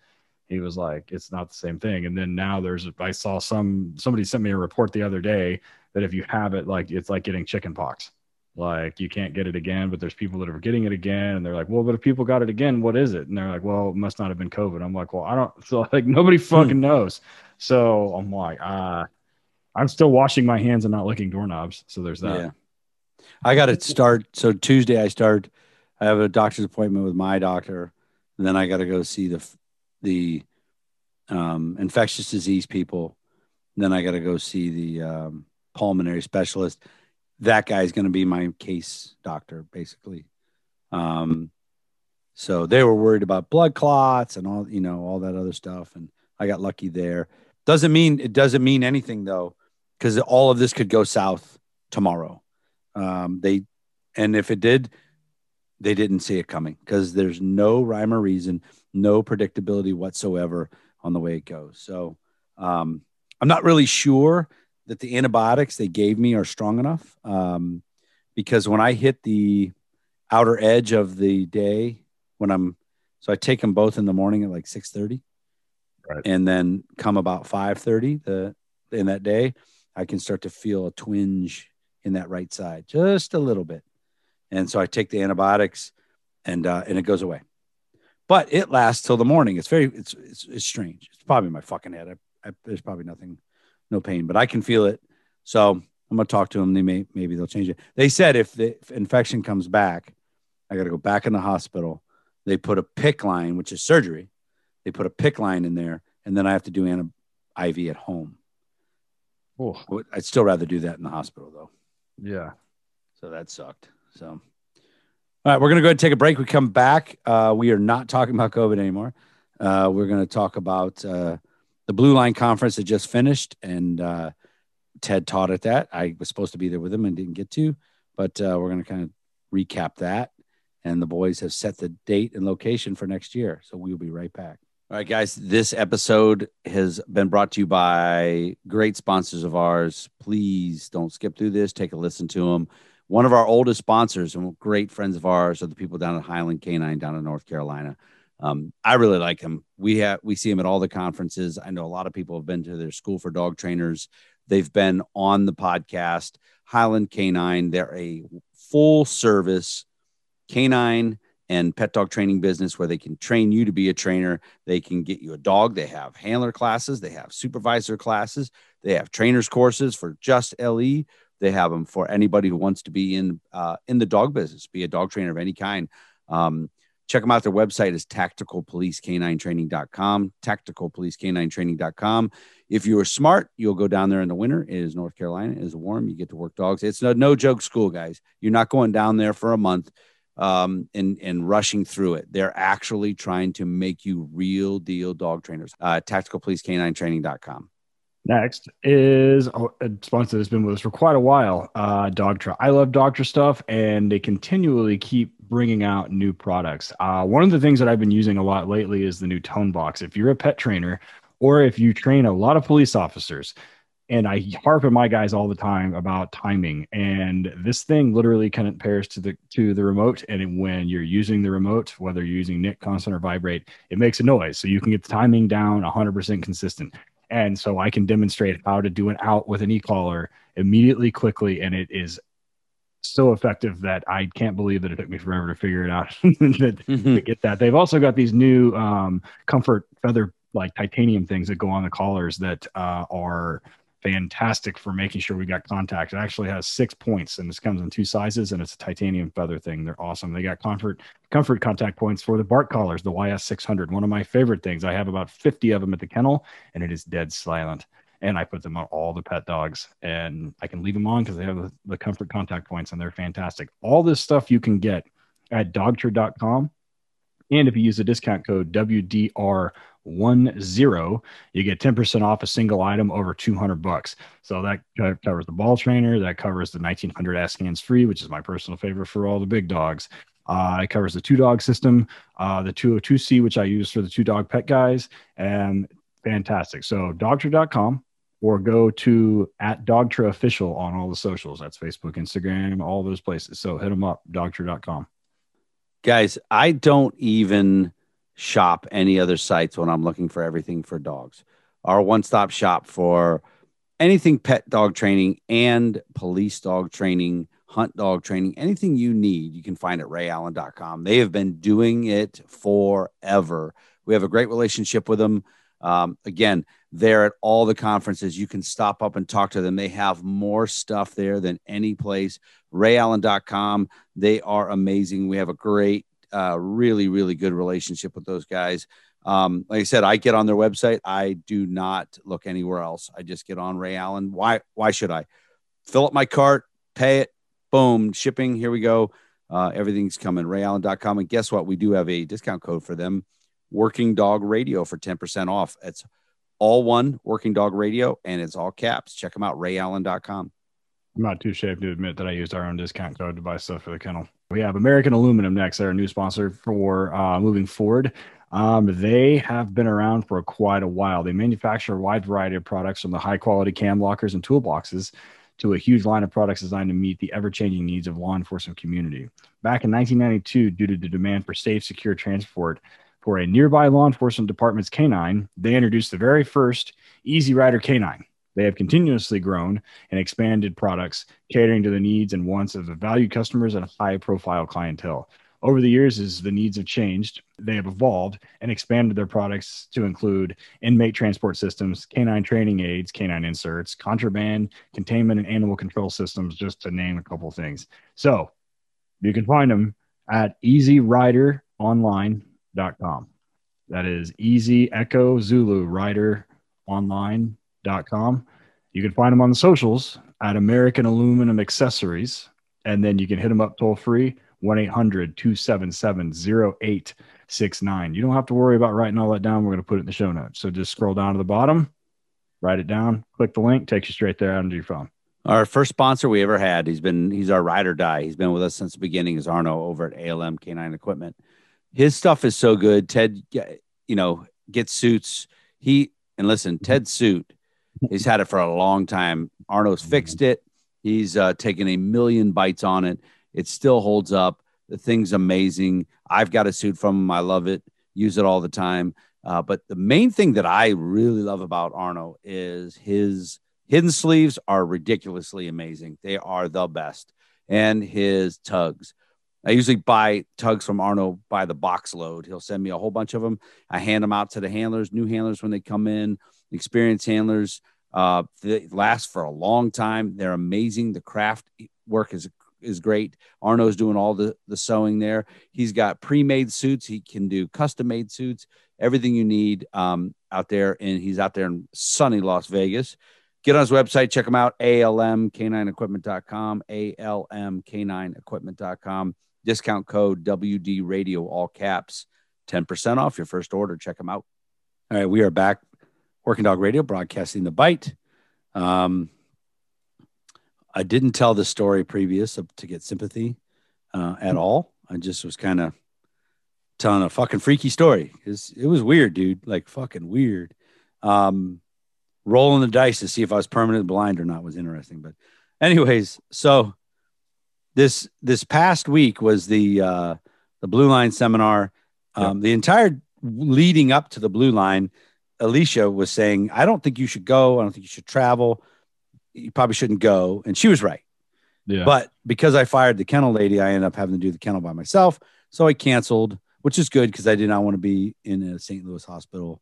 B: he was like, it's not the same thing. And then now there's, I saw some, somebody sent me a report the other day that if you have it, like it's like getting chicken pox. Like you can't get it again, but there's people that are getting it again. And they're like, well, but if people got it again, what is it? And they're like, well, it must not have been COVID. I'm like, well, I don't, so like nobody fucking knows. So I'm like, uh, I'm still washing my hands and not licking doorknobs. So there's that.
C: Yeah. I got to start. So Tuesday, I start. I have a doctor's appointment with my doctor, and then I got to go see the the um, infectious disease people. Then I got to go see the um, pulmonary specialist. That guy's going to be my case doctor, basically. Um, So they were worried about blood clots and all, you know, all that other stuff. And I got lucky there. Doesn't mean it doesn't mean anything though, because all of this could go south tomorrow. Um, they, and if it did, they didn't see it coming because there's no rhyme or reason, no predictability whatsoever on the way it goes. So um, I'm not really sure that the antibiotics they gave me are strong enough um, because when I hit the outer edge of the day, when I'm so I take them both in the morning at like 6 30 right. and then come about 5 30 the in that day, I can start to feel a twinge in that right side just a little bit. And so I take the antibiotics and uh, and it goes away. But it lasts till the morning. It's very it's it's, it's strange. It's probably my fucking head. I, I, there's probably nothing, no pain, but I can feel it. So I'm gonna talk to them. They may maybe they'll change it. They said if the if infection comes back, I got to go back in the hospital. They put a PICC line, which is surgery. They put a PICC line in there, and then I have to do an IV at home. Oh, I'd still rather do that in the hospital though.
B: Yeah.
C: So that sucked. So, all right, we're going to go ahead and take a break. We come back. Uh, we are not talking about COVID anymore. Uh, we're going to talk about uh, the Blue Line Conference that just finished, and uh, Ted taught at that. I was supposed to be there with him and didn't get to, but uh, we're going to kind of recap that. And the boys have set the date and location for next year. So we'll be right back. All right, guys, this episode has been brought to you by great sponsors of ours. Please don't skip through this, take a listen to them one of our oldest sponsors and great friends of ours are the people down at Highland Canine down in North Carolina. Um, I really like him. We have we see him at all the conferences. I know a lot of people have been to their school for dog trainers. They've been on the podcast. Highland Canine. They're a full service canine and pet dog training business where they can train you to be a trainer. They can get you a dog. They have handler classes. They have supervisor classes. They have trainers courses for just LE they have them for anybody who wants to be in uh, in the dog business, be a dog trainer of any kind. Um, check them out. Their website is tacticalpolicek9training.com. Tacticalpolicek9training.com. If you are smart, you'll go down there in the winter. It is North Carolina. It is warm. You get to work dogs. It's no, no joke school, guys. You're not going down there for a month um, and, and rushing through it. They're actually trying to make you real deal dog trainers. Uh, tacticalpolicek9training.com.
B: Next is a sponsor that's been with us for quite a while, uh, Dogtra. I love Dogtra stuff, and they continually keep bringing out new products. Uh, one of the things that I've been using a lot lately is the new Tone Box. If you're a pet trainer, or if you train a lot of police officers, and I harp at my guys all the time about timing. And this thing literally kind of pairs to the to the remote. And when you're using the remote, whether you're using Nick constant or vibrate, it makes a noise. So you can get the timing down 100% consistent. And so I can demonstrate how to do an out with an e-collar immediately, quickly, and it is so effective that I can't believe that it took me forever to figure it out mm-hmm. to get that. They've also got these new um, comfort feather like titanium things that go on the collars that uh, are fantastic for making sure we got contact. It actually has six points and this comes in two sizes and it's a titanium feather thing. They're awesome. They got comfort comfort contact points for the bark collars, the YS600. One of my favorite things. I have about 50 of them at the kennel and it is dead silent. And I put them on all the pet dogs and I can leave them on because they have the, the comfort contact points and they're fantastic. All this stuff you can get at dogtra.com. And if you use the discount code WDR one zero, you get 10% off a single item over 200 bucks. So that covers the ball trainer, that covers the 1900 S hands free, which is my personal favorite for all the big dogs. Uh, it covers the two dog system, uh, the 202C, which I use for the two dog pet guys, and fantastic. So dogtra.com or go to at dogtra official on all the socials. That's Facebook, Instagram, all those places. So hit them up, dogtra.com.
C: Guys, I don't even shop any other sites when I'm looking for everything for dogs. Our one stop shop for anything pet dog training and police dog training, hunt dog training, anything you need, you can find at rayallen.com. They have been doing it forever. We have a great relationship with them. Um, again, they're at all the conferences. You can stop up and talk to them. They have more stuff there than any place. RayAllen.com. They are amazing. We have a great really, really good relationship with those guys. Um, like I said, I get on their website. I do not look anywhere else. I just get on Ray Allen. Why? Why should I? Fill up my cart, pay it, boom, shipping. Here we go. Uh, everything's coming. RayAllen.com. And guess what? We do have a discount code for them Working Dog Radio for 10% off. It's all one Working Dog Radio and it's all caps. Check them out. RayAllen.com.
B: I'm not too ashamed to admit that I used our own discount code to buy stuff for the kennel. We have American Aluminum next. They're a new sponsor for uh, moving forward. Um, they have been around for quite a while. They manufacture a wide variety of products from the high quality cam lockers and toolboxes to a huge line of products designed to meet the ever changing needs of law enforcement community. Back in 1992, due to the demand for safe, secure transport for a nearby law enforcement department's canine, they introduced the very first Easy Rider canine. They have continuously grown and expanded products catering to the needs and wants of valued customers and high profile clientele. Over the years, as the needs have changed, they have evolved and expanded their products to include inmate transport systems, canine training aids, canine inserts, contraband, containment, and animal control systems, just to name a couple things. So you can find them at easyrideronline.com. That is easy echo Zulu rider online.com. You can find them on the socials at American Aluminum Accessories, and then you can hit them up toll free 1 800 277 0869. You don't have to worry about writing all that down. We're going to put it in the show notes. So just scroll down to the bottom, write it down, click the link, takes you straight there onto your phone.
C: Our first sponsor we ever had. He's been he's our ride or die. He's been with us since the beginning. Is Arno over at ALM Canine Equipment. His stuff is so good. Ted, you know, gets suits. He and listen, Ted's suit. He's had it for a long time. Arno's fixed it. He's uh, taken a million bites on it. It still holds up. The thing's amazing. I've got a suit from him. I love it. Use it all the time. Uh, but the main thing that I really love about Arno is his hidden sleeves are ridiculously amazing. They are the best. And his tugs. I usually buy tugs from Arno by the box load. He'll send me a whole bunch of them. I hand them out to the handlers, new handlers when they come in, experienced handlers. Uh, they last for a long time. They're amazing. The craft work is is great. Arno's doing all the the sewing there. He's got pre-made suits. He can do custom made suits. Everything you need um, out there, and he's out there in sunny Las Vegas. Get on his website, check him out, almk9equipment.com, almk9equipment.com. Discount code WD Radio, all caps, 10% off your first order. Check him out. All right, we are back. Working Dog Radio, broadcasting the bite. Um, I didn't tell the story previous to get sympathy uh, at all. I just was kind of telling a fucking freaky story. It's, it was weird, dude. Like fucking weird. Um, rolling the dice to see if I was permanently blind or not was interesting. But, anyways, so this this past week was the uh, the Blue Line seminar. Um, The entire leading up to the Blue Line, Alicia was saying, "I don't think you should go. I don't think you should travel." you probably shouldn't go. And she was right. Yeah. But because I fired the kennel lady, I ended up having to do the kennel by myself. So I canceled, which is good because I did not want to be in a St. Louis hospital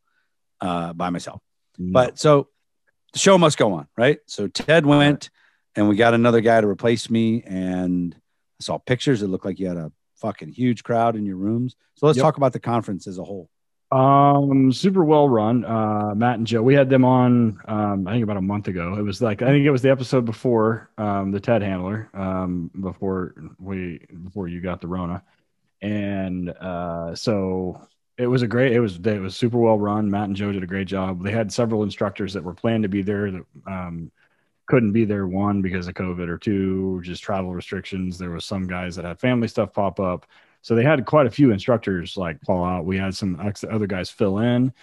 C: uh, by myself. No. But so the show must go on, right? So Ted went and we got another guy to replace me. And I saw pictures. It looked like you had a fucking huge crowd in your rooms. So let's yep. talk about the conference as a whole.
B: Um, super well run. Uh, Matt and Joe, we had them on. Um, I think about a month ago. It was like I think it was the episode before um, the Ted handler. Um, before we before you got the Rona, and uh, so it was a great. It was it was super well run. Matt and Joe did a great job. They had several instructors that were planned to be there that um couldn't be there. One because of COVID, or two just travel restrictions. There was some guys that had family stuff pop up. So they had quite a few instructors like fall out. We had some other guys fill in.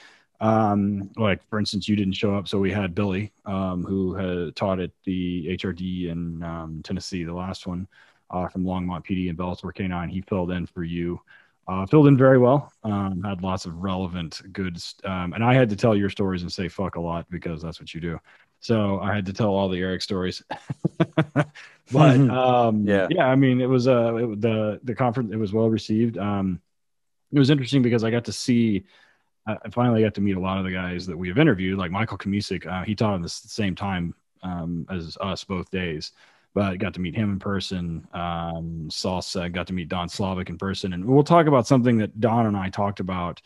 B: Um, like for instance, you didn't show up, so we had Billy, um, who had taught at the HRD in um, Tennessee, the last one uh, from Longmont PD and Bellator K9. He filled in for you. Uh, filled in very well. Um, had lots of relevant goods, um, and I had to tell your stories and say fuck a lot because that's what you do. So I had to tell all the Eric stories. but um, yeah, yeah. I mean, it was uh, it, the the conference. It was well received. Um, it was interesting because I got to see. I finally got to meet a lot of the guys that we have interviewed, like Michael Kamisik. Uh, he taught at the same time um, as us both days, but got to meet him in person. Um, Salsa got to meet Don Slavic in person, and we'll talk about something that Don and I talked about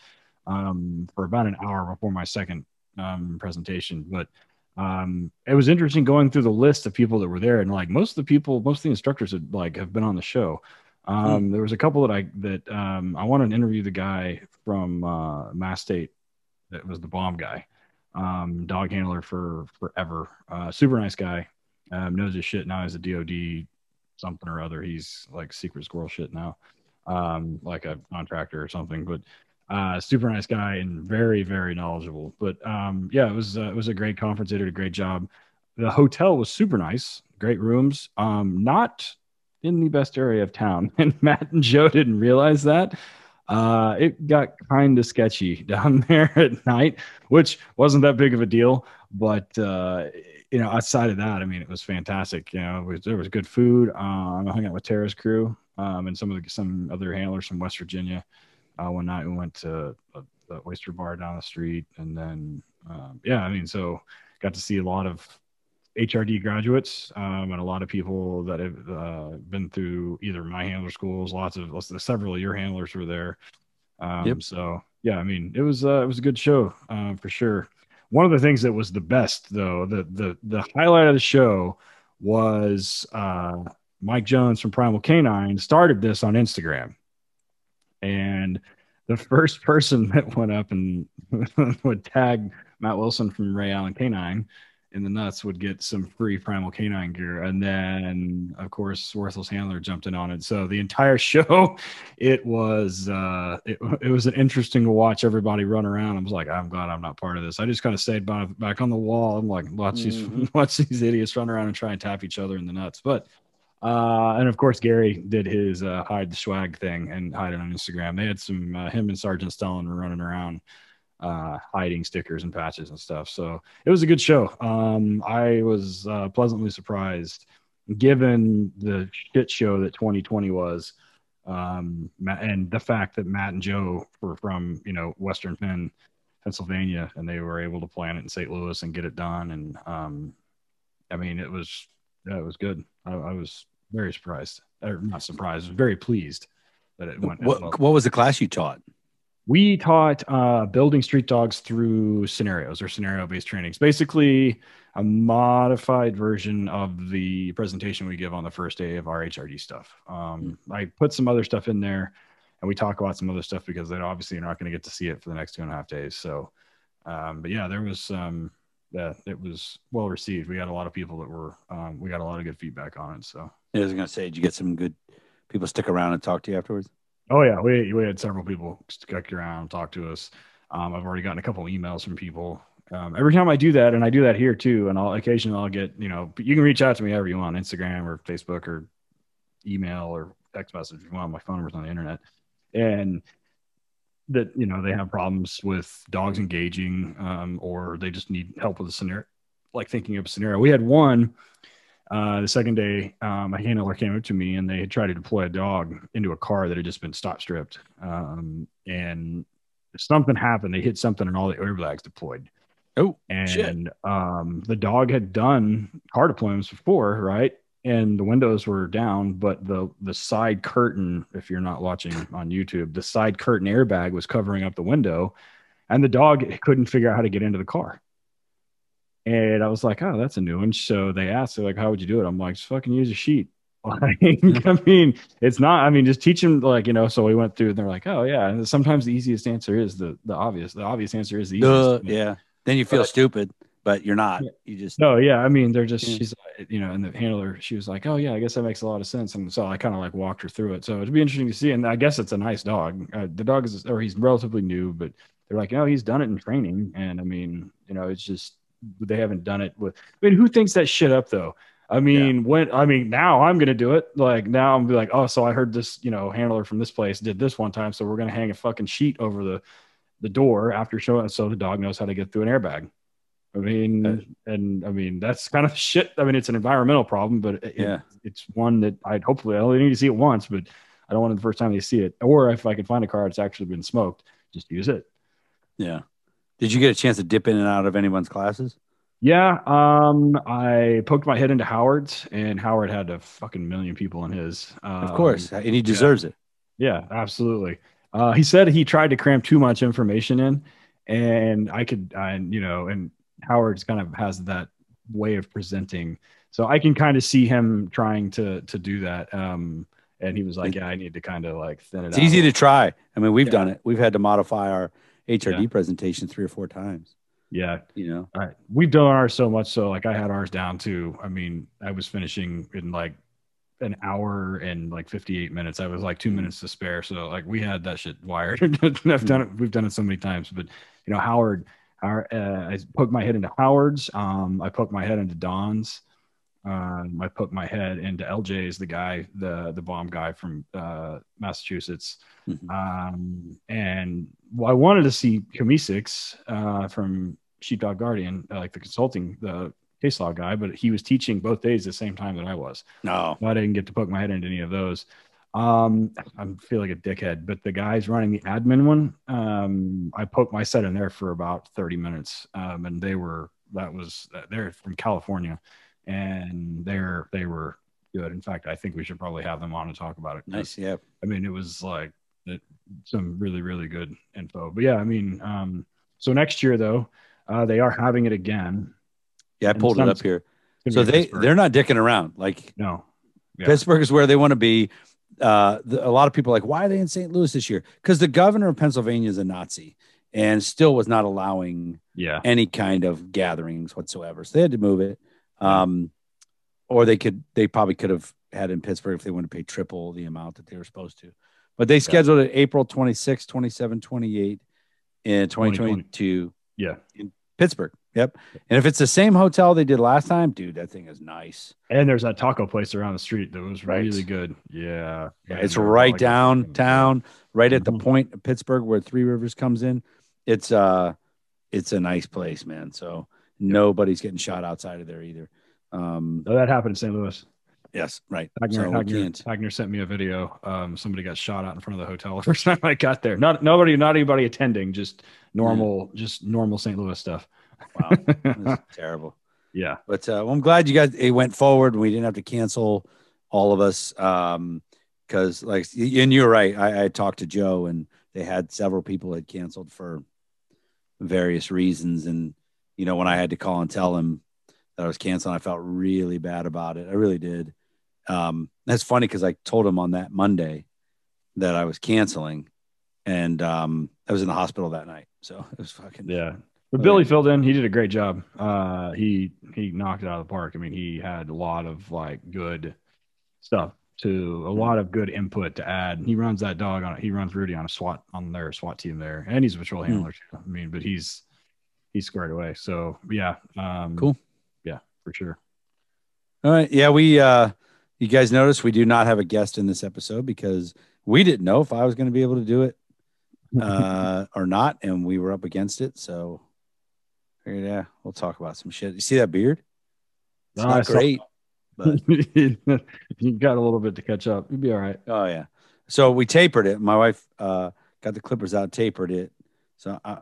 B: um, for about an hour before my second um, presentation. But um, it was interesting going through the list of people that were there, and like most of the people, most of the instructors had like have been on the show. Um, There was a couple that I that um, I wanted to interview the guy from uh, Mass State that was the bomb guy, um, dog handler for forever. Uh, super nice guy. Um, knows his shit now. He's a DoD something or other. He's like secret squirrel shit now, um, like a contractor or something. But uh, super nice guy and very very knowledgeable. But um, yeah, it was uh, it was a great conference. They did a great job. The hotel was super nice, great rooms. Um, not in the best area of town, and Matt and Joe didn't realize that. Uh, it got kind of sketchy down there at night, which wasn't that big of a deal. But uh, you know, outside of that, I mean, it was fantastic. You know, was, there was good food. Um, I hung out with Tara's crew um, and some of the, some other handlers from West Virginia. Uh, one night we went to a, the oyster bar down the street, and then um, yeah, I mean, so got to see a lot of HRD graduates um, and a lot of people that have uh, been through either my handler schools. Lots of lots of, several of your handlers were there. Um, yep. So yeah, I mean, it was uh, it was a good show uh, for sure. One of the things that was the best, though, the the the highlight of the show was uh, Mike Jones from Primal Canine started this on Instagram, and the first person that went up and would tag Matt Wilson from Ray Allen Canine in the nuts would get some free primal canine gear. And then of course worthless handler jumped in on it. So the entire show it was uh it, it was an interesting to watch everybody run around. I was like i'm glad i'm not part of this. I just kind of stayed by, back on the wall. I'm like watch mm-hmm. these watch these idiots run around and try and tap each other in the nuts. But uh, and of course, Gary did his uh, hide the swag thing and hide it on Instagram. They had some uh, him and Sergeant Stellan were running around uh, hiding stickers and patches and stuff. So it was a good show. Um, I was uh, pleasantly surprised, given the shit show that 2020 was, um, and the fact that Matt and Joe were from you know Western Penn, Pennsylvania, and they were able to plan it in St. Louis and get it done. And um, I mean, it was yeah, it was good. I, I was very surprised, or not surprised, very pleased that it went.
C: What, well. what was the class you taught?
B: we taught uh, building street dogs through scenarios or scenario based trainings basically a modified version of the presentation we give on the first day of our hrd stuff um, i put some other stuff in there and we talk about some other stuff because then obviously you're not going to get to see it for the next two and a half days so um, but yeah there was um, yeah, it was well received we got a lot of people that were um, we got a lot of good feedback on it so
C: i was going to say did you get some good people stick around and talk to you afterwards
B: Oh yeah, we we had several people stick around, talk to us. Um, I've already gotten a couple emails from people. Um, every time I do that, and I do that here too, and I'll occasionally I'll get you know you can reach out to me however you want, Instagram or Facebook or email or text message if you want. My phone number's on the internet, and that you know they have problems with dogs engaging, um, or they just need help with a scenario, like thinking of a scenario. We had one uh, the second day, um, a handler came up to me and they had tried to deploy a dog into a car that had just been stop stripped. Um, and something happened. They hit something and all the airbags deployed.
C: Oh,
B: and shit. um, the dog had done car deployments before, right? And the windows were down, but the the side curtain, if you're not watching on YouTube, the side curtain airbag was covering up the window, and the dog couldn't figure out how to get into the car. And I was like, oh, that's a new one. So they asked, they're like, how would you do it? I'm like, just fucking use a sheet. Like, I mean, it's not, I mean, just teach them like, you know, so we went through and they're like, oh yeah. And sometimes the easiest answer is the, the obvious, the obvious answer is the easiest. Uh,
C: yeah. Then you feel but, stupid, but you're not, you just,
B: no. Yeah. I mean, they're just, yeah. she's, you know, and the handler, she was like, oh yeah, I guess that makes a lot of sense. And so I kind of like walked her through it. So it'd be interesting to see. And I guess it's a nice dog. Uh, the dog is, or he's relatively new, but they're like, no, he's done it in training. And I mean, you know, it's just, they haven't done it with. I mean, who thinks that shit up though? I mean, yeah. when I mean now I'm gonna do it. Like now I'm gonna be like, oh, so I heard this, you know, handler from this place did this one time, so we're gonna hang a fucking sheet over the the door after showing so the dog knows how to get through an airbag. I mean, uh, and I mean that's kind of shit. I mean, it's an environmental problem, but it, yeah, it's one that I'd hopefully I only need to see it once, but I don't want it the first time they see it. Or if I can find a car that's actually been smoked, just use it.
C: Yeah. Did you get a chance to dip in and out of anyone's classes?
B: Yeah, um, I poked my head into Howard's, and Howard had a fucking million people in his.
C: Um, of course, and he deserves
B: yeah.
C: it.
B: Yeah, absolutely. Uh, he said he tried to cram too much information in, and I could, and you know, and Howard's kind of has that way of presenting, so I can kind of see him trying to to do that. Um, And he was like, "Yeah, I need to kind of like thin it
C: It's
B: out."
C: easy to try. I mean, we've
B: Yeah.
C: done it. We've had to modify our HRD
B: Yeah.
C: presentation three or four times.
B: Yeah,
C: You know,
B: All right. We've done ours so much so like I had ours down too. I mean, I was finishing in like an hour and like 58 minutes. I was like two minutes to spare. So like we had that shit wired. I've done it. We've done it so many times. But you know, Howard, our, uh, I poked my head into Howard's. Um, I poked my head into Don's. Um, I put my head into LJ's, the guy, the the bomb guy from uh, Massachusetts.
C: Mhm.
B: Um, and well, I wanted to see Kamisix uh, from Sheepdog Guardian, uh, like the consulting, the case law guy, but he was teaching both days the same time that I was.
C: no,
B: So I didn't get to poke my head into any of those. Um, I feel like a dickhead, but the guys running the admin one, um, I poked my set in there for about 30 minutes. Um, and they were, that was, they're from California and they're, they were good. In fact, I think we should probably have them on to talk about it.
C: nice. Yeah.
B: I mean, it was like it, some really, really good info. But yeah, I mean, um, so next year though, uh, they are having it again.
C: Yeah. I
B: And
C: pulled it up here. So they,
B: Pittsburgh.
C: they're not dicking around. Like
B: no, Yeah.
C: Pittsburgh is where they want to be. Uh, the, a lot of people are like, why are they in St. Louis this year? Because the governor of Pennsylvania is a Nazi and still was not allowing
B: yeah,
C: any kind of gatherings whatsoever. So they had to move it. Um, or they could, they probably could have had in Pittsburgh if they wanted to pay triple the amount that they were supposed to. But they scheduled it April 26, 27, 28 in 2022
B: yeah.
C: In Pittsburgh. Yep. And if it's the same hotel they did last time, dude, that thing is nice.
B: And there's that taco place around the street that was
C: Right.
B: really good. Yeah.
C: Yeah, it's right
B: like-
C: downtown, right at the
B: Mhm.
C: point of Pittsburgh where Three Rivers comes in. It's uh it's a nice place, man. So nobody's getting shot outside of there either. Um
B: Oh, that happened in St. Louis.
C: yes, right.
B: Wagner,
C: So we
B: Wagner,
C: can't.
B: Wagner sent me a video. Um, somebody got shot out in front of the hotel the first time I got there. Not nobody, not anybody attending, just normal, just normal St. Louis stuff.
C: Wow. Terrible.
B: yeah.
C: But uh, well, I'm glad you guys it went forward and we didn't have to cancel all of us. Um because like and you're right. I, I talked to Joe and they had several people had canceled for various reasons. And you know, when I had to call and tell him that I was canceling, I felt really bad about it. I really did. Um, that's funny because I told him on that Monday that I was canceling, and um, I was in the hospital that night. So it was fucking
B: Yeah. But Billy filled in. He did a great job. Uh, he he knocked it out of the park. I mean, he had a lot of like good stuff to a lot of good input to add. He runs that dog on. He runs Rudy on a SWAT on their SWAT team there, and he's a patrol
C: Hmm.
B: handler. too. I mean, but he's he's squared away. So yeah, um,
C: Cool.
B: Yeah, for sure.
C: All right. Yeah, we uh you guys notice we do not have a guest in this episode because we didn't know if I was going to be able to do it uh or not and we were up against it. So figured, yeah, we'll talk about some shit. You see that beard? It's
B: No, I
C: not
B: saw-
C: great. But
B: you got a little bit to catch up. You'd be all right.
C: oh yeah. So we tapered it. My wife uh got the clippers out, tapered it. So uh,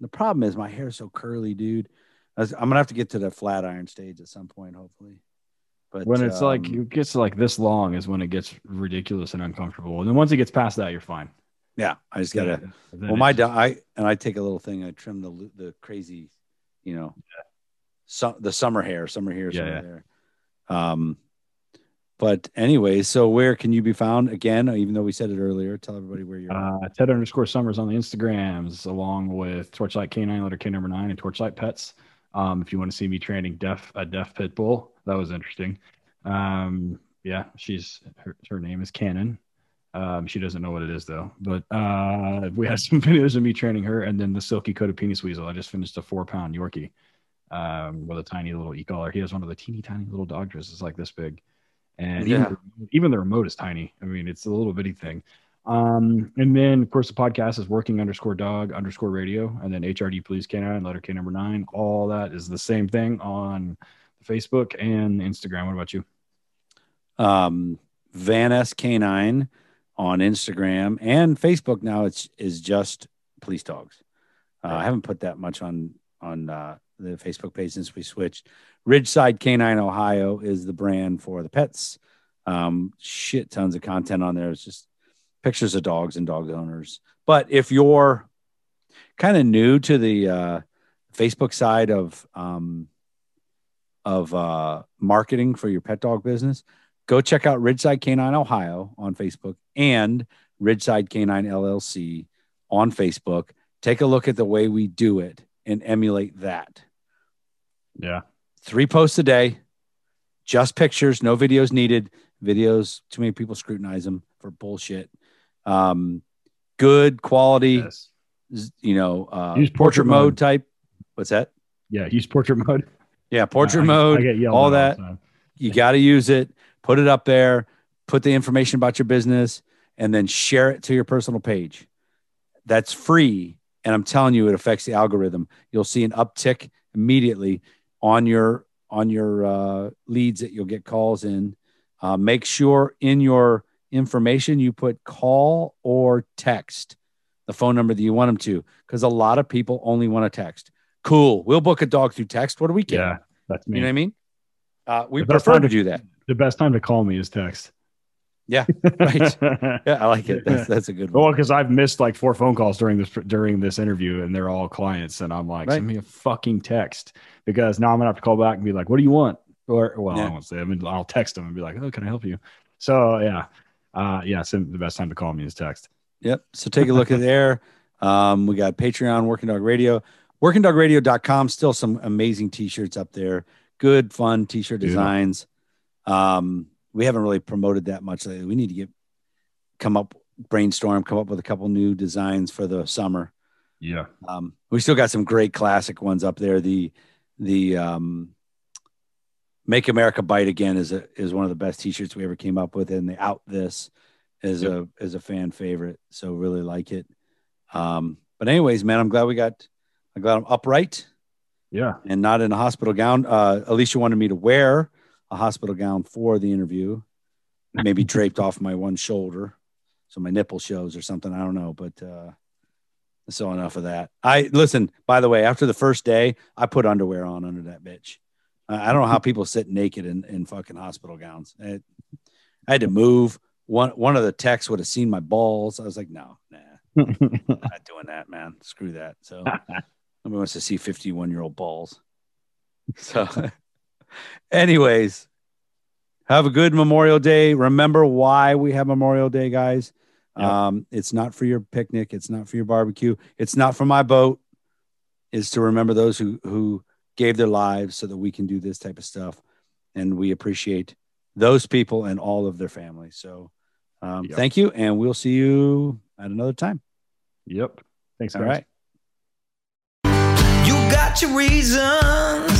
C: the problem is my hair is so curly, dude. I I'm gonna have to get to the flat iron stage at some point, hopefully. But
B: When it's like
C: um,
B: it gets like this long is when it gets ridiculous and uncomfortable. And then once it gets past that, you're fine.
C: yeah, I just gotta
B: Then
C: Well, my
B: just-
C: I and I take a little thing. I trim the the crazy, you know, su- the summer hair, summer here,
B: Yeah,
C: summer
B: yeah.
C: there. Um, but anyway, so where can you be found again? Even though we said it earlier, tell everybody where you're. at.
B: Uh, Ted underscore Summers on the Instagrams, along with Torchlight Canine, letter K number nine, and Torchlight Pets. Um, if you want to see me training deaf a deaf pit bull, that was interesting. Um, yeah, she's her, her name is Cannon. Um, she doesn't know what it is though. But uh, we had some videos of me training her, and then the silky coated penis weasel. I just finished a four pound Yorkie um, with a tiny little e collar. He has one of the teeny tiny little dog dresses like this big, and
C: Yeah.
B: even, even the remote is tiny. I mean, it's a little bitty thing. Um, and then of course the podcast is working underscore dog underscore radio, and then HRD please canine letter K number nine. All that is the same thing on Facebook and Instagram. What about you?
C: um, Van S Canine on Instagram and Facebook. Now it's is just police dogs. Uh, I haven't put that much on on uh, the Facebook page since we switched. Ridgeside Canine Ohio is the brand for the pets. Um, shit tons of content on there. It's just pictures of dogs and dog owners. But if you're kind of new to the uh, Facebook side of um, of uh, marketing for your pet dog business, go check out Ridgeside Canine Ohio on Facebook and Ridgeside Canine LLC on Facebook. Take a look at the way we do it and emulate that.
B: Yeah.
C: Three posts a day, just pictures, no videos needed. Videos, too many people scrutinize them for bullshit. Um, good quality,
B: Yes.
C: you know, uh,
B: Use
C: portrait,
B: portrait
C: mode
B: mode.
C: type. What's that?
B: Yeah. Use portrait mode.
C: Yeah, portrait
B: I- I-
C: mode.
B: I get
C: all that.
B: time.
C: You got to use it, put it up there, put the information about your business, and then share it to your personal page. That's free. And I'm telling you, it affects the algorithm. You'll see an uptick immediately on your on your uh, leads that you'll get calls in. Uh, make sure in your information you put call or text the phone number that you want them to, because a lot of people only want to text. Cool, we'll book a dog through text. What do we get?
B: Yeah. That's me.
C: You know what I mean? Uh, we prefer to
B: to-
C: do that.
B: The best time to call me is text.
C: Yeah, right. Yeah, I like it. That's, that's a good one.
B: Well, because I've missed like four phone calls during this during this interview, and they're all clients, and I'm like,
C: Right.
B: send me a fucking text because now I'm gonna have to call back and be like, what do you want? Or well,
C: Yeah.
B: I won't say. I mean, I'll text them and be like, oh, can I help you? So yeah, uh, yeah. So the best time to call me is text.
C: Yep. So take a look at there. Um, we got Patreon, Working Dog Radio, workingdogradio.com. Still some amazing t-shirts up there. Good, fun t-shirt designs. Um, we haven't really promoted that much lately. We need to get come up, brainstorm, come up with a couple new designs for the summer.
B: Yeah,
C: Um, we still got some great classic ones up there. The the um, Make America Bite Again is a is one of the best T-shirts we ever came up with, and the Out This is a is a fan favorite. So really like it. Um, but anyways, man, I'm glad we got. I'm glad I'm upright
B: yeah.
C: and not in a hospital gown. Uh, Alicia wanted me to wear a hospital gown for the interview, maybe draped off my one shoulder, so my nipple shows or something. I don't know, but uh, so enough of that. I listen. By the way, after the first day, I put underwear on under that bitch. I I don't know how people sit naked in, in fucking hospital gowns. It, I had to move. One one of the techs would have seen my balls. I was like, no, nah, not doing that, man. Screw that. So nobody wants to see 51 year old balls. So, anyways, have a good Memorial Day. Remember why we have Memorial Day, guys.
B: Yeah.
C: Um, it's not for your picnic. It's not for your barbecue. It's not for my boat. It's to remember those who who gave their lives so that we can do this type of stuff, and we appreciate those people and all of their families. So, um,
B: Yep.
C: thank you, and we'll see you at another time.
B: yep. Thanks,
C: All
B: guys.
C: right.
D: You got your reasons,